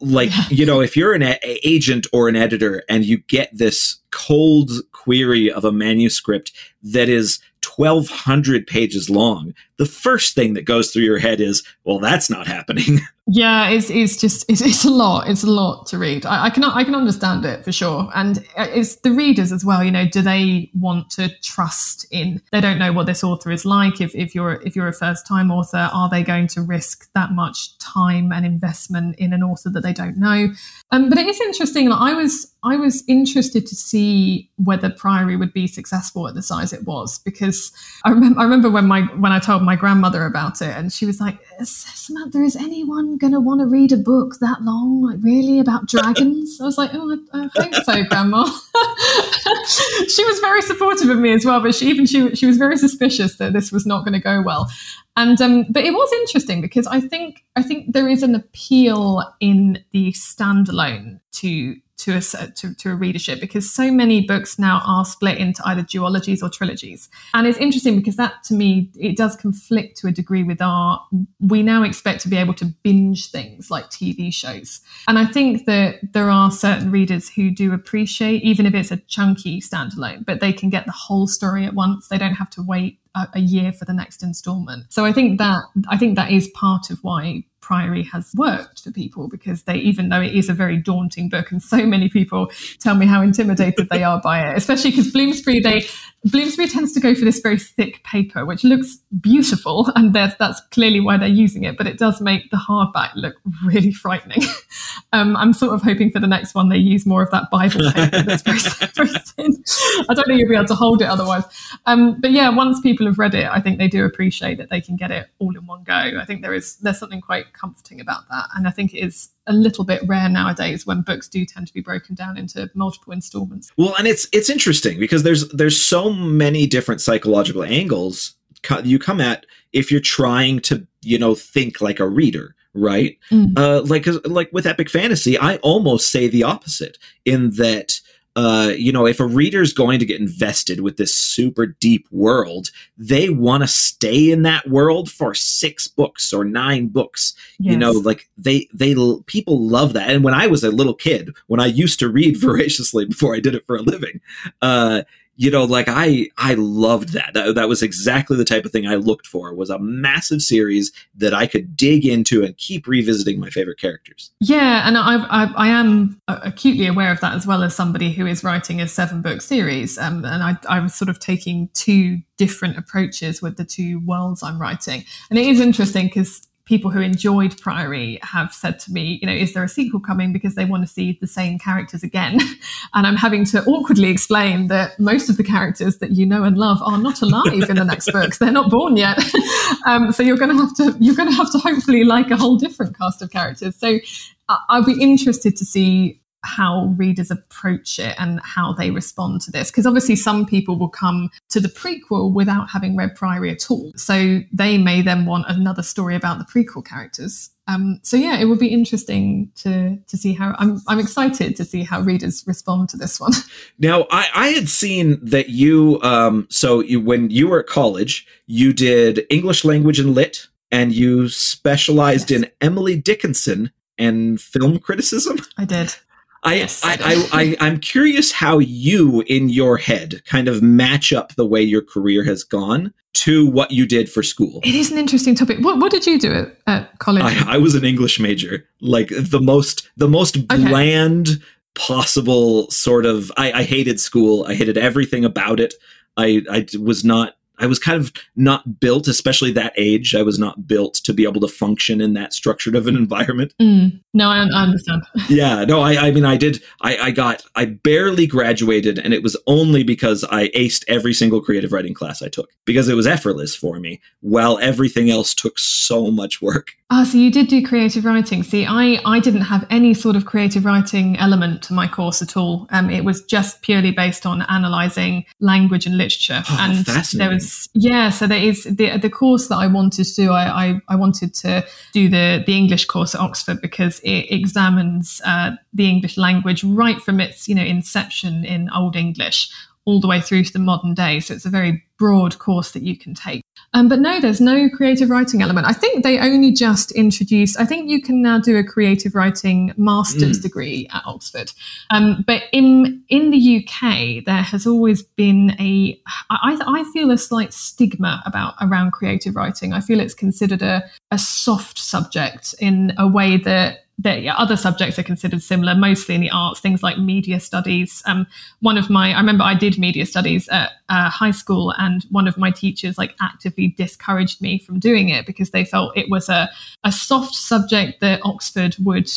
like, Yeah. you know, if you're an a- agent or an editor and you get this cold query of a manuscript that is 1200 pages long, the first thing that goes through your head is, well, that's not happening. *laughs* Yeah, it's it's just it's, it's a lot. It's a lot to read. I, I can I can understand it for sure, and it's the readers as well. You know, do they want to trust in? They don't know what this author is like. If if you're if you're a first time author, are they going to risk that much time and investment in an author that they don't know? Um, but it is interesting. Like I was I was interested to see whether Priory would be successful at the size it was because I remember I remember when my when I told my grandmother about it, and she was like, "Samantha, is anyone?" going to want to read a book that long? Like, really? About *laughs* dragons? I was like, oh, I, I hope so, Grandma. *laughs* she was very supportive of me as well, but she even she, she was very suspicious that this was not going to go well. And um, but it was interesting because I think I think there is an appeal in the standalone to to a to, to a readership because so many books now are split into either duologies or trilogies. And it's interesting because that to me it does conflict to a degree with our we now expect to be able to binge things like tv shows. And i think that there are certain readers who do appreciate even if it's a chunky standalone but they can get the whole story at once. They don't have to wait a, a year for the next installment. So i think that i think that is part of why Priory has worked for people because they, even though it is a very daunting book, and so many people tell me how intimidated they are by it, especially because Bloomsbury, they Bloomsbury tends to go for this very thick paper, which looks beautiful, and that's clearly why they're using it. But it does make the hardback look really frightening. *laughs* um, I'm sort of hoping for the next one they use more of that Bible paper that's very, *laughs* very thin. I don't think you'll be able to hold it otherwise. Um, but yeah, once people have read it, I think they do appreciate that they can get it all in one go. I think there is there's something quite comforting about that. And I think it is a little bit rare nowadays when books do tend to be broken down into multiple installments. Well, and it's it's interesting because there's there's so many different psychological angles you come at if you're trying to, you know, think like a reader right? Mm. Uh, like like with epic fantasy, I almost say the opposite in that uh, you know, if a reader's going to get invested with this super deep world, they want to stay in that world for six books or nine books. Yes. You know, like they they people love that. And when I was a little kid, when I used to read *laughs* voraciously before I did it for a living, uh, you know like i i loved that. that that was exactly the type of thing i looked for was a massive series that i could dig into and keep revisiting my favorite characters yeah and i i, I am acutely aware of that as well as somebody who is writing a seven book series um, and I, I was sort of taking two different approaches with the two worlds i'm writing and it is interesting because people who enjoyed Priory have said to me, you know, is there a sequel coming because they want to see the same characters again? *laughs* and I'm having to awkwardly explain that most of the characters that you know and love are not alive in the next *laughs* books. They're not born yet. *laughs* um, so you're going to have to you're going to have to hopefully like a whole different cast of characters. So I'll be interested to see how readers approach it and how they respond to this. Because obviously, some people will come to the prequel without having read Priory at all. So they may then want another story about the prequel characters. Um, so yeah, it would be interesting to to see how I'm I'm excited to see how readers respond to this one. *laughs* Now, I, I had seen that you um, so you when you were at college, you did English language and lit, and you specialized yes. in Emily Dickinson and film criticism. I did. I, yes, I, I, I, am curious how you, in your head, kind of match up the way your career has gone to what you did for school. It is an interesting topic. What, what did you do at, at college? I, I, was an English major, like the most, the most bland okay. possible sort of. I, I hated school. I hated everything about it. I, I was not I was kind of not built, especially that age. I was not built to be able to function in that structured of an environment. Mm. No, I, I, understand. *laughs* yeah, no, I, I mean, I did. I, I got, I barely graduated, and it was only because I aced every single creative writing class I took because it was effortless for me, while everything else took so much work. Ah, so you did do creative writing. See, I, I didn't have any sort of creative writing element to my course at all. Um, it was just purely based on analysing language and literature. Oh, and there was, yeah, so there is the, the course that I wanted to do. I, I, I wanted to do the, the English course at Oxford because it examines uh, the English language right from its, you know, inception in Old English all the way through to the modern day. So it's a very broad course that you can take. Um, but no, there's no creative writing element. I think they only just introduced. I think you can now do a creative writing master's mm. degree at Oxford. Um, but in in the UK, there has always been a. I, I feel a slight stigma about around creative writing. I feel it's considered a a soft subject in a way that that other subjects are considered similar, mostly in the arts, things like media studies. Um, one of my, I remember I did media studies at uh, high school, and one of my teachers like actively discouraged me from doing it because they felt it was a, a soft subject that Oxford would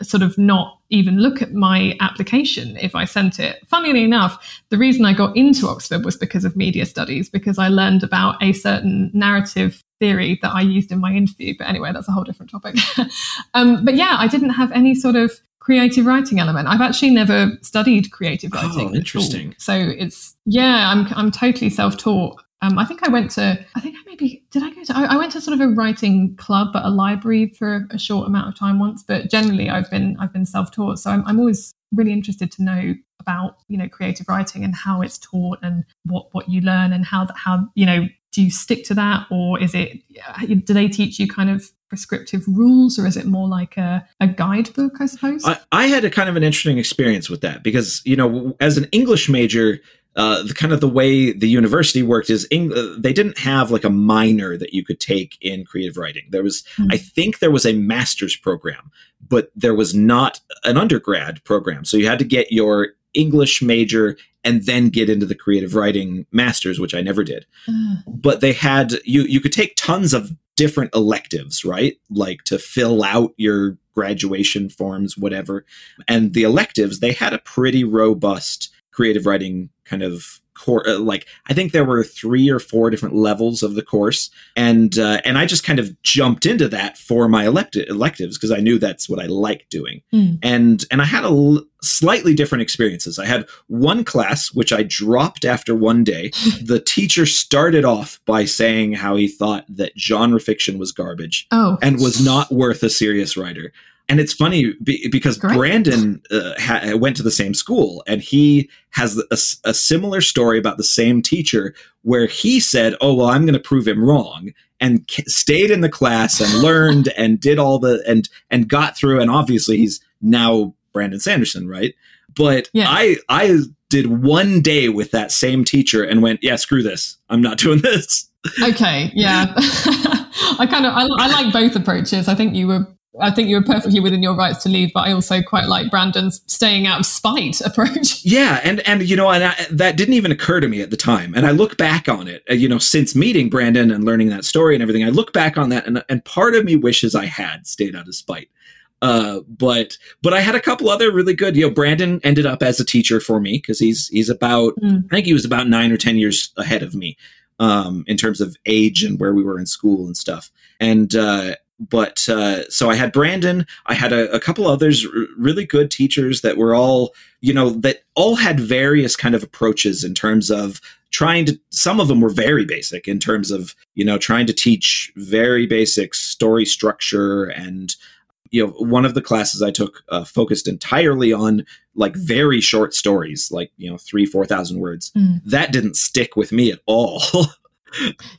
sort of not even look at my application if I sent it. Funnily enough, the reason I got into Oxford was because of media studies, because I learned about a certain narrative theory that I used in my interview. But anyway, that's a whole different topic. *laughs* um, but yeah, I didn't have any sort of creative writing element. I've actually never studied creative oh, writing. Oh, interesting. So it's yeah, I'm I'm totally self-taught. Um, I think I went to I think I maybe did I go to I, I, went to sort of a writing club at a library for a short amount of time once, but generally I've been I've been self-taught. So I'm I'm always really interested to know about you know creative writing and how it's taught and what what you learn and how that how you know do you stick to that or is it do they teach you kind of prescriptive rules or is it more like a, a guidebook i suppose I, I had a kind of an interesting experience with that because you know as an english major uh, the kind of the way the university worked is Eng- uh, they didn't have like a minor that you could take in creative writing. There was, mm-hmm. I think, there was a master's program, but there was not an undergrad program. So you had to get your English major and then get into the creative writing masters, which I never did. Mm. But they had you you could take tons of different electives, right? Like to fill out your graduation forms, whatever. And the electives, they had a pretty robust creative writing kind of uh, like i think there were three or four different levels of the course and uh, and i just kind of jumped into that for my electi- electives because i knew that's what i liked doing mm. and and i had a l- slightly different experiences i had one class which i dropped after one day *laughs* the teacher started off by saying how he thought that genre fiction was garbage oh. and was not worth a serious writer and it's funny because Great. Brandon uh, ha- went to the same school and he has a, a, similar story about the same teacher where he said, Oh, well, I'm going to prove him wrong and k- stayed in the class and *laughs* learned and did all the and and got through. And obviously, he's now Brandon Sanderson, right? But yeah. I, I did one day with that same teacher and went, Yeah, screw this. I'm not *laughs* doing this. Okay. Yeah. *laughs* I kind of I, I, like both approaches. I think you were I think you were perfectly within your rights to leave, but I also quite like Brandon's staying out of spite *laughs* approach. Yeah, and and you know, and I, that didn't even occur to me at the time. And I look back on it, uh, you know, since meeting Brandon and learning that story and everything, I look back on that, and and part of me wishes I had stayed out of spite. Uh, but but I had a couple other really good. You know, Brandon ended up as a teacher for me because he's he's about mm. I think he was about nine or ten years ahead of me um, in terms of age and where we were in school and stuff. And uh, but uh, so I had Brandon, I had a, a couple others, r- really good teachers that were all, you know, that all had various kind of approaches in terms of trying to. Some of them were very basic in terms of, you know, trying to teach very basic story structure and. You know, one of the classes I took uh, focused entirely on like very short stories, like you know, three, four thousand words. Mm. That didn't stick with me at all. *laughs*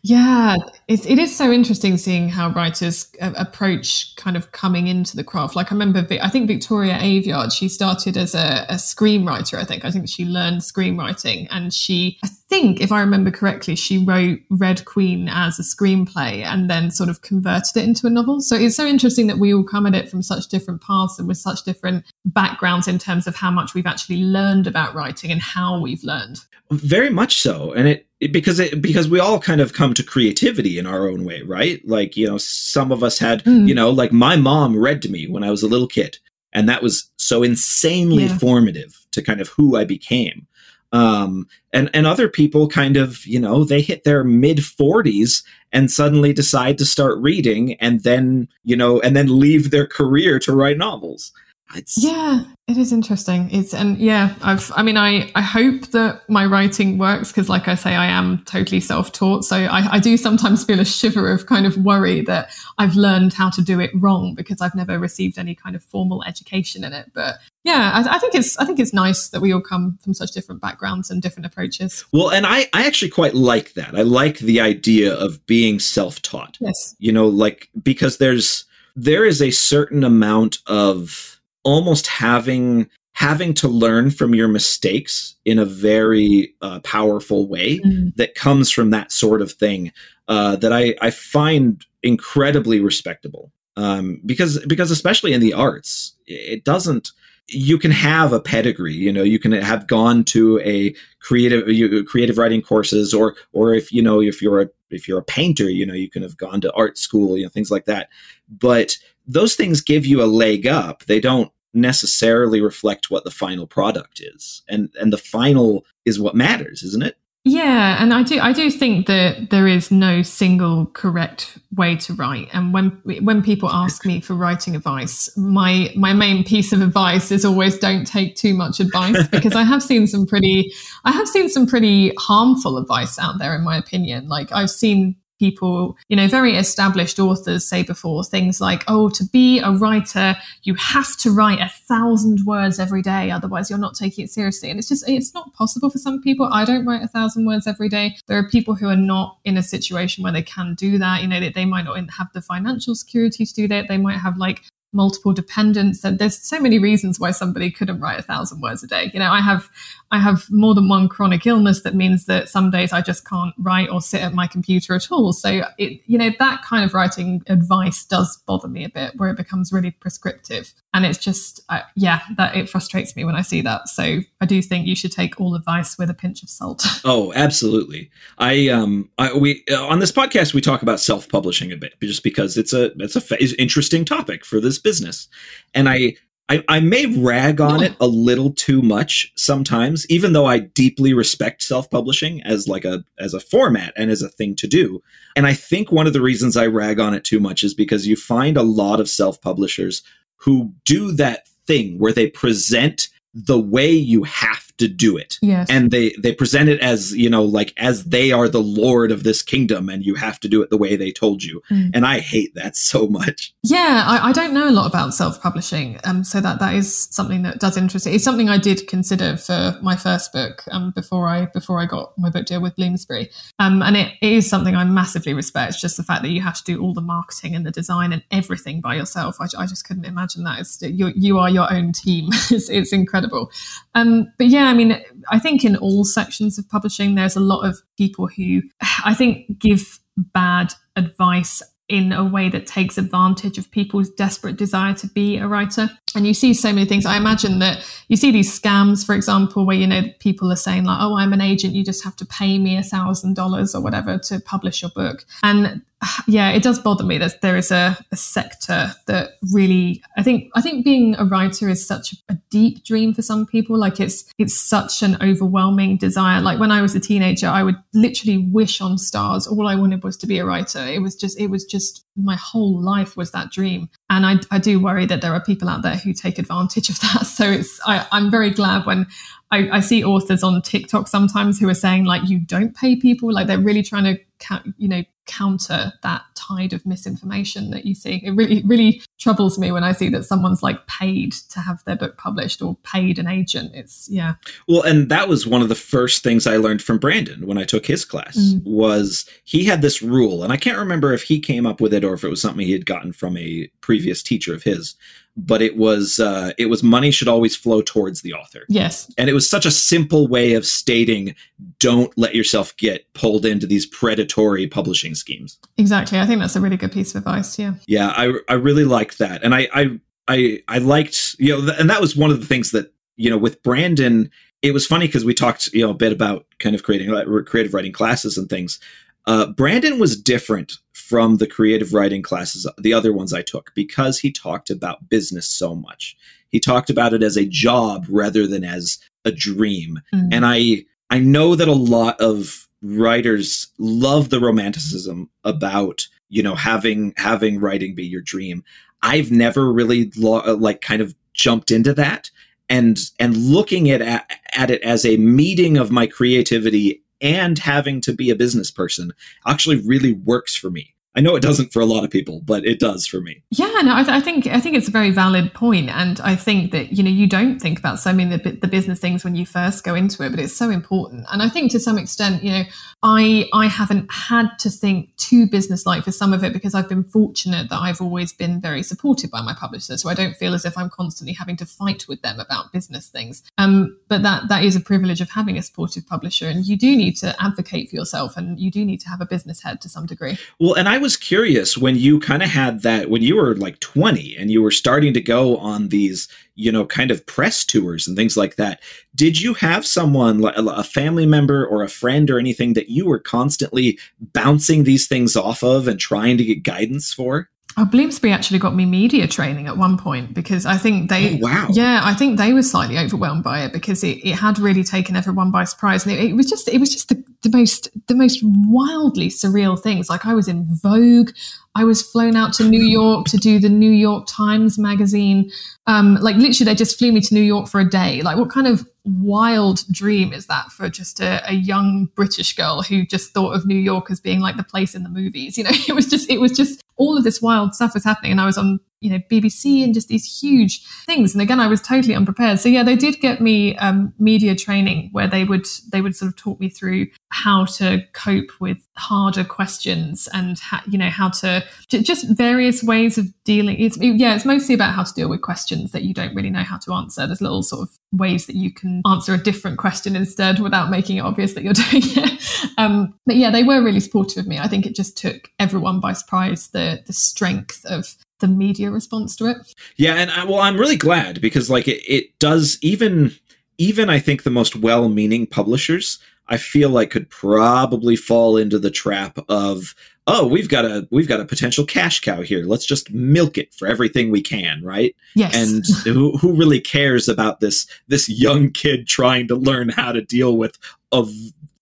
Yeah, it's, it is so interesting seeing how writers uh, approach kind of coming into the craft. Like I remember, I think Victoria Aveyard, she started as a, a screenwriter. I think I think she learned screenwriting, and she, I think, if I remember correctly, she wrote Red Queen as a screenplay and then sort of converted it into a novel. So it's so interesting that we all come at it from such different paths and with such different backgrounds in terms of how much we've actually learned about writing and how we've learned. Very much so, and it because it, because we all kind of come to creativity in our own way, right? Like you know, some of us had mm. you know, like my mom read to me when I was a little kid, and that was so insanely yeah. formative to kind of who I became. Um, and and other people kind of you know they hit their mid 40s and suddenly decide to start reading and then you know and then leave their career to write novels It's, yeah, it is interesting. It's and yeah, I've I mean I I hope that my writing works because like I say I am totally self-taught. So I, I do sometimes feel a shiver of kind of worry that I've learned how to do it wrong because I've never received any kind of formal education in it. But yeah, I, I think it's I think it's nice that we all come from such different backgrounds and different approaches. Well, and I I actually quite like that. I like the idea of being self-taught. Yes. You know, like because there's there is a certain amount of almost having having to learn from your mistakes in a very uh, powerful way mm. that comes from that sort of thing uh, that I, I find incredibly respectable um, because because especially in the arts it doesn't you can have a pedigree you know you can have gone to a creative you, creative writing courses or or if you know if you're a if you're a painter you know you can have gone to art school you know things like that but those things give you a leg up. They don't necessarily reflect what the final product is. And and the final is what matters isn't it? Yeah and i do i do think that there is no single correct way to write. And when when people ask me for writing advice my my main piece of advice is always don't take too much advice because i have seen some pretty i have seen some pretty harmful advice out there in my opinion. Like i've seen people, you know, very established authors say before things like, oh, to be a writer, you have to write a thousand words every day, otherwise you're not taking it seriously. And it's just, it's not possible for some people. I don't write a thousand words every day. There are people who are not in a situation where they can do that. You know, they, they might not have the financial security to do that. They might have like multiple dependents. And there's so many reasons why somebody couldn't write a thousand words a day. You know i have i have more than one chronic illness that means that some days i just can't write or sit at my computer at all. So it you know that kind of writing advice does bother me a bit where it becomes really prescriptive. And it's just uh, yeah that it frustrates me when i see that. So i do think you should take all advice with a pinch of salt. *laughs* Oh absolutely. I um I, we uh, on this podcast we talk about self-publishing a bit just because it's a it's a fa- interesting topic for this business. And I, I, I may rag on it a little too much sometimes, even though I deeply respect self-publishing as like a as a format and as a thing to do. And I think one of the reasons I rag on it too much is because you find a lot of self-publishers who do that thing where they present the way you have to do it. Yes. And they they present it as, you know, like as they are the lord of this kingdom and you have to do it the way they told you. Mm. And I hate that so much. Yeah, I, I don't know a lot about self-publishing. Um so that that is something that does interest me. It's something I did consider for my first book um before I before I got my book deal with Bloomsbury. Um and it, it is something I massively respect, just the fact that you have to do all the marketing and the design and everything by yourself. I, I just couldn't imagine that. It's, you you are your own team. *laughs* it's, it's incredible. Um but yeah, I mean, I think in all sections of publishing, there's a lot of people who *sighs* I think give bad advice in a way that takes advantage of people's desperate desire to be a writer. And you see so many things. I imagine that you see these scams, for example, where you know people are saying like, "Oh, I'm an agent. You just have to pay me a thousand dollars or whatever to publish your book." And *sighs* yeah, it does bother me that there is a, a, sector that really I think I think being a writer is such a deep dream for some people. Like it's it's such an overwhelming desire. Like when I was a teenager, I would literally wish on stars. All I wanted was to be a writer. It was just it was just my whole life was that dream. And I, I do worry that there are people out there who take advantage of *laughs* that. So it's I, I'm very glad when I, I, see authors on TikTok sometimes who are saying like you don't pay people, like they're really trying to you know counter that tide of misinformation that you see. It really, really troubles me when I see that someone's like paid to have their book published or paid an agent. It's yeah. Well, and that was one of the first things I learned from Brandon when I took his class mm. was he had this rule, and I can't remember if he came up with it or if it was something he had gotten from a previous teacher of his but it was uh, it was money should always flow towards the author. Yes, and it was such a simple way of stating don't let yourself get pulled into these predatory publishing schemes. Exactly, I think that's a really good piece of advice. Yeah, yeah, I I really liked that, and I I I, I liked you know, and that was one of the things that you know with Brandon. It was funny because we talked you know a bit about kind of creating like, creative writing classes and things. Uh, Brandon was different from the creative writing classes, the other ones I took, because he talked about business so much. He talked about it as a job rather than as a dream. Mm. And I I know that a lot of writers love the romanticism about you know having having writing be your dream. I've never really lo- like kind of jumped into that and and looking at at it as a meeting of my creativity and having to be a business person actually really works for me. I know it doesn't for a lot of people, but it does for me. Yeah, no, I, th- I, think I think it's a very valid point, and I think that you know you don't think about so many the, the business things when you first go into it, but it's so important. And I think to some extent, you know, I I haven't had to think too business like for some of it because I've been fortunate that I've always been very supported by my publisher, so I don't feel as if I'm constantly having to fight with them about business things. Um, but that that is a privilege of having a supportive publisher, and you do need to advocate for yourself, and you do need to have a business head to some degree. Well, and I was curious when you kind of had that when you were like 20 and you were starting to go on these, you know, kind of press tours and things like that. Did you have someone, a family member or a friend or anything that you were constantly bouncing these things off of and trying to get guidance for? Oh, Bloomsbury actually got me media training at one point because I think they, oh, wow, yeah, I think they were slightly overwhelmed by it because it, it had really taken everyone by surprise, and it, it was just, it was just the, the most, the most wildly surreal things. Like I was in Vogue, I was flown out to New York to do the New York Times magazine. Um, like literally, they just flew me to New York for a day. Like, what kind of wild dream is that for just a, a, young British girl who just thought of New York as being like the place in the movies? *laughs* You know, it was just, it was just all of this wild stuff was happening, and I was on you know BBC and just these huge things. And again, I was totally unprepared. So yeah, they did get me um, media training where they would they would sort of talk me through how to cope with harder questions and ha- you know how to just various ways of dealing. It's yeah, it's mostly about how to deal with questions that you don't really know how to answer. There's little sort of ways that you can answer a different question instead without making it obvious that you're *laughs* doing it. Um, but yeah, they were really supportive of me. I think it just took everyone by surprise the the strength of the media response to it. Yeah, and I, well, I'm really glad because like it, it does even even I think the most well-meaning publishers I feel like could probably fall into the trap of oh we've got a we've got a potential cash cow here. Let's just milk it for everything we can right? Yes. And who, who really cares about this this young kid trying to learn how to deal with of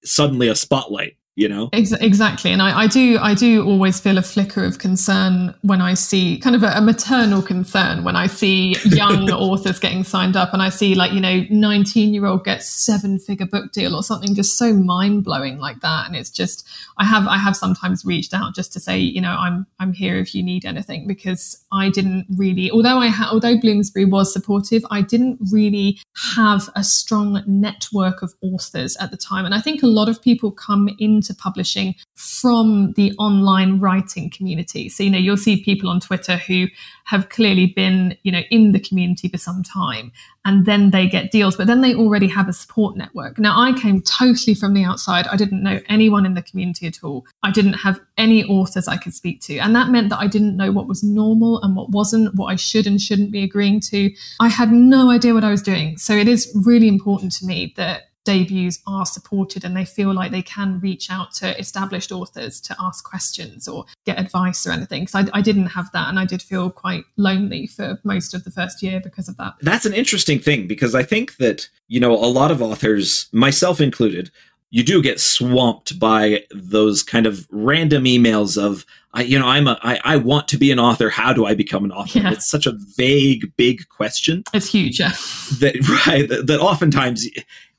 suddenly a spotlight you know? Ex- exactly. And I, I, do i do always feel a flicker of concern when i see kind of a, a maternal concern when i see *laughs* young authors getting signed up and i see like you know 19 year old gets seven figure book deal or something just so mind-blowing like that. And it's just i have i have sometimes reached out just to say you know i'm i'm here if you need anything because i didn't really although i ha- although bloomsbury was supportive i didn't really have a strong network of authors at the time. And i think a lot of people come into into publishing from the online writing community. So, you know, you'll see people on Twitter who have clearly been, you know, in the community for some time and then they get deals, but then they already have a support network. Now, I came totally from the outside. I didn't know anyone in the community at all. I didn't have any authors I could speak to. And that meant that I didn't know what was normal and what wasn't, what I should and shouldn't be agreeing to. I had no idea what I was doing. So it is really important to me that debuts are supported and they feel like they can reach out to established authors to ask questions or get advice or anything. Because I, I, didn't have that and I did feel quite lonely for most of the first year because of that. That's an interesting thing because I think that, you know, a lot of authors, myself included, you do get swamped by those kind of random emails of I, you know, I'm a, I, I want to be an author. How do I become an author? Yeah. It's such a vague, big question. It's huge, yeah. That *laughs* right. That, that oftentimes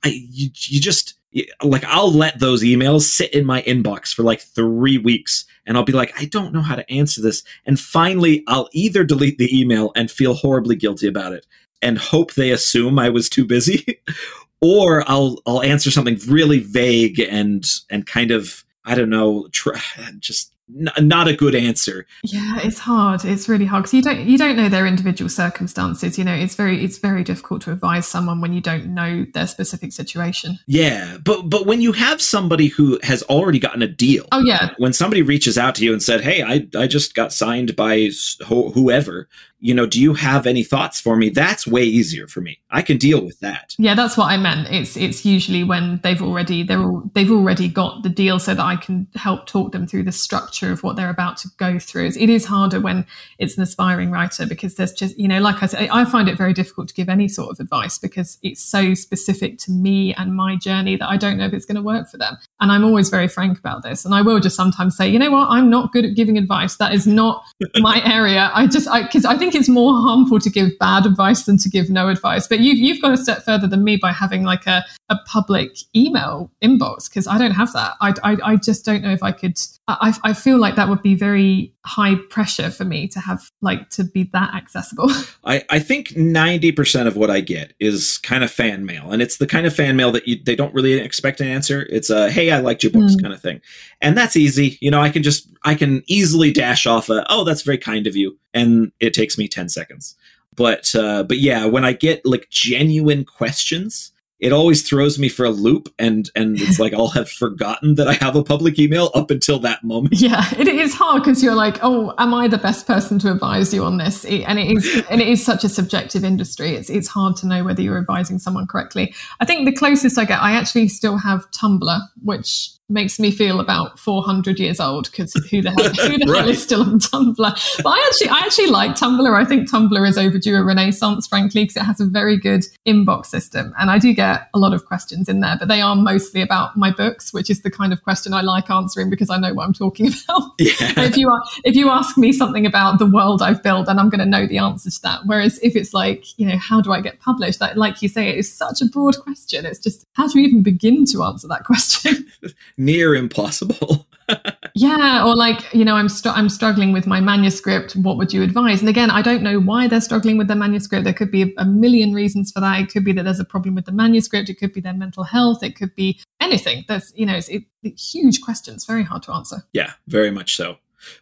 I, you, you just like I'll let those emails sit in my inbox for like three weeks and I'll be like, I don't know how to answer this. And finally, I'll either delete the email and feel horribly guilty about it and hope they assume I was too busy, *laughs* or I'll I'll answer something really vague and and kind of I don't know, try, *sighs* just n- not a good answer. Yeah, it's hard. It's really hard because you don't you don't know their individual circumstances. You know, it's very it's very difficult to advise someone when you don't know their specific situation. Yeah, but but when you have somebody who has already gotten a deal. Oh yeah. When somebody reaches out to you and said, "Hey, I I just got signed by whoever," you know, do you have any thoughts for me? That's way easier for me. I can deal with that. Yeah, that's what I meant. It's it's usually when they've already they're all, they've already got the deal, so that I can help talk them through the structure of what they're about to go through. It is harder when it's an aspiring writer because there's just you know, like I said, I find it very difficult to give any sort of advice because it's so specific to me and my journey that I don't know if it's going to work for them. And I'm always very frank about this, and I will just sometimes say, you know what, I'm not good at giving advice. That is not my area. I just I because I think think it's more harmful to give bad advice than to give no advice. But you, you've gone a step further than me by having like a, a public email inbox because I don't have that. I, I, I just don't know if I could. I, I feel like that would be very high pressure for me to have like to be that accessible. *laughs* I, I think 90% of what I get is kind of fan mail. And it's the kind of fan mail that you, they don't really expect an answer. It's a, hey, I liked your books mm. kind of thing. And that's easy. You know, I can just, I can easily dash off a, oh, that's very kind of you. And it takes me 10 seconds. But, uh, but yeah, when I get like genuine questions, it always throws me for a loop and and it's like I'll have forgotten that I have a public email up until that moment. Yeah, it is hard because you're like, oh, am I the best person to advise you on this? and it is and it is such a subjective industry. It's it's hard to know whether you're advising someone correctly. I think the closest I get, I actually still have Tumblr, which makes me feel about 400 years old because who the hell who the right. *laughs* hell is still on Tumblr? But I actually I actually like Tumblr. I think Tumblr is overdue a renaissance, frankly, because it has a very good inbox system, and I do get a lot of questions in there, but they are mostly about my books, which is the kind of question I like answering because I know what I'm talking *laughs* about. Yeah. if you are if you ask me something about the world I've built, then I'm going to know the answer to that. Whereas if it's like you know how do I get published, that, like you say, it is such a broad question. It's just how do you even begin to answer that question? *laughs* near impossible. *laughs* yeah, or like you know, I'm str- I'm struggling with my manuscript. What would you advise? And again, I don't know why they're struggling with their manuscript. There could be a, a million reasons for that. It could be that there's a problem with the manuscript. It could be their mental health. It could be anything. There's you know, it's it, huge questions, very hard to answer. Yeah, very much so.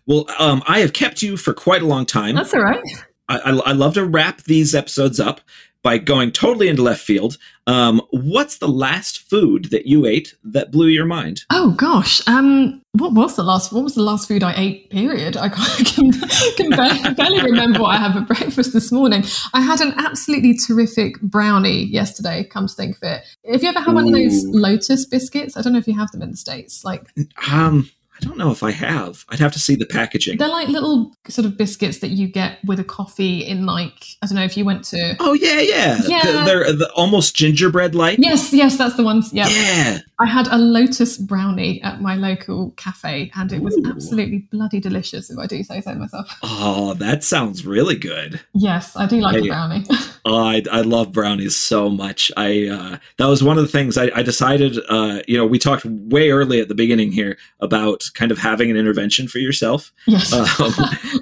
Well, um, I have kept you for quite a long time. That's all right. I, I, I love to wrap these episodes up by going totally into left field. Um, what's the last food that you ate that blew your mind? Oh gosh, um, what was the last? What was the last food I ate? Period. I *laughs* can, can barely, barely remember what I had for breakfast this morning. I had an absolutely terrific brownie yesterday. Come to think of it, have you ever had Ooh. one of those Lotus biscuits? I don't know if you have them in the states. Like, um, I don't know if I have. I'd have to see the packaging. They're like little sort of biscuits that you get with a coffee in like I don't know if you went to. Oh yeah, yeah. Yeah. They're, they're uh, almost gingerbread like. Yes, yes, that's the ones. Yeah. Yeah. I had a lotus brownie at my local cafe, and it was Ooh. absolutely bloody delicious. If I do say so myself. Oh, that sounds really good. Yes, I do like I, a brownie. *laughs* oh, I, I love brownies so much. I uh, that was one of the things I, I decided. Uh, you know, we talked way early at the beginning here about kind of having an intervention for yourself. Yes. Um,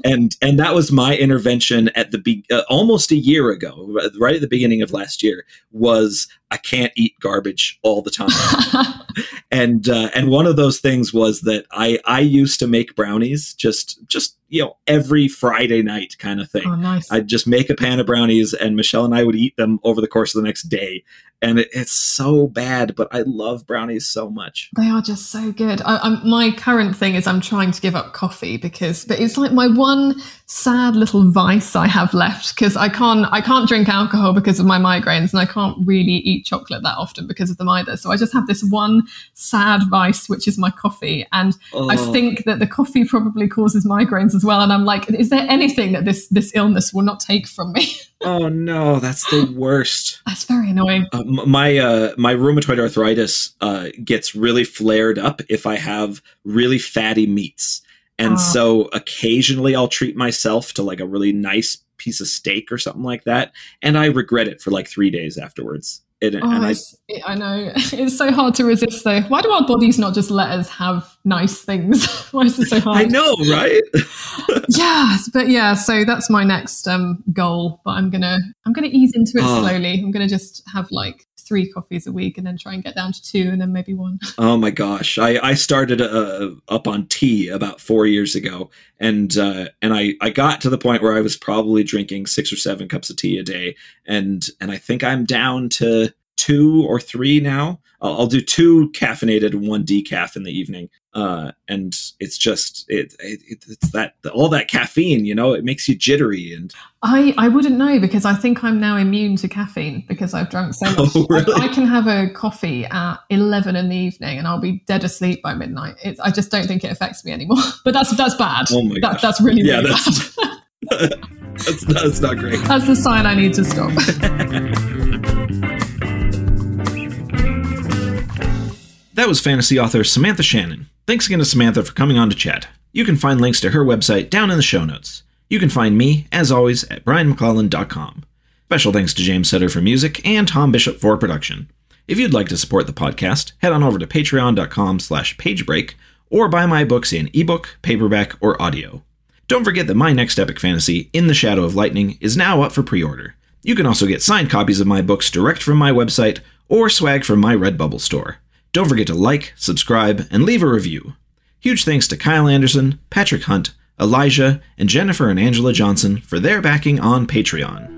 and and that was my intervention at the be- uh, almost a year ago, right at the beginning of last year, was I can't eat garbage all the time. *laughs* and uh, and one of those things was that I I used to make brownies just just you know every Friday night kind of thing. Oh, nice. I'd just make a pan of brownies, and Michelle and I would eat them over the course of the next day. And it, it's so bad, but I love brownies so much. They are just so good. I, my current thing is I'm trying to give up coffee because, but it's like my one sad little vice I have left because I can't I can't drink alcohol because of my migraines, and I can't really eat chocolate that often because of them either. So I just have this one sad vice, which is my coffee, and oh. I think that the coffee probably causes migraines as well. And I'm like, is there anything that this this illness will not take from me? *laughs* oh no, that's the worst. *gasps* that's very annoying. Uh, my uh, my rheumatoid arthritis uh, gets really flared up if I have really fatty meats, and oh. so occasionally I'll treat myself to like a really nice piece of steak or something like that, and I regret it for like three days afterwards. It, oh, I, I, know *laughs* it's so hard to resist though. Why do our bodies not just let us have nice things? *laughs* Why is it so *laughs* hard? I know, right? yes, but yeah. So that's my next um, goal. But I'm gonna I'm gonna ease into it oh. slowly. I'm gonna just have like three coffees a week and then try and get down to two and then maybe one. *laughs* Oh my gosh. I, I started uh, up on tea about four years ago and uh, and I, I got to the point where I was probably drinking six or seven cups of tea a day and and I think I'm down to two or three now. I'll, I'll do two caffeinated and one decaf in the evening. Uh, and it's just it, it, it's that all that caffeine, you know, it makes you jittery. And I I wouldn't know because I think I'm now immune to caffeine because I've drunk so *laughs* much. Oh, really? I, I, can have a coffee at eleven in the evening and I'll be dead asleep by midnight. It, I just don't think it affects me anymore. *laughs* But that's that's bad. Oh my that, That's really yeah, that's, bad. *laughs* that's, that's not great. That's the sign I need to stop. That was fantasy author Samantha Shannon. Thanks again to Samantha for coming on to chat. You can find links to her website down in the show notes. You can find me, as always, at brianmcclellan.com. Special thanks to James Sutter for music and Tom Bishop for production. If you'd like to support the podcast, head on over to patreon.com slash pagebreak or buy my books in ebook, paperback, or audio. Don't forget that my next epic fantasy, In the Shadow of Lightning, is now up for pre-order. You can also get signed copies of my books direct from my website or swag from my Redbubble store. Don't forget to like, subscribe, and leave a review. Huge thanks to Kyle Anderson, Patrick Hunt, Elijah, and Jennifer and Angela Johnson for their backing on Patreon.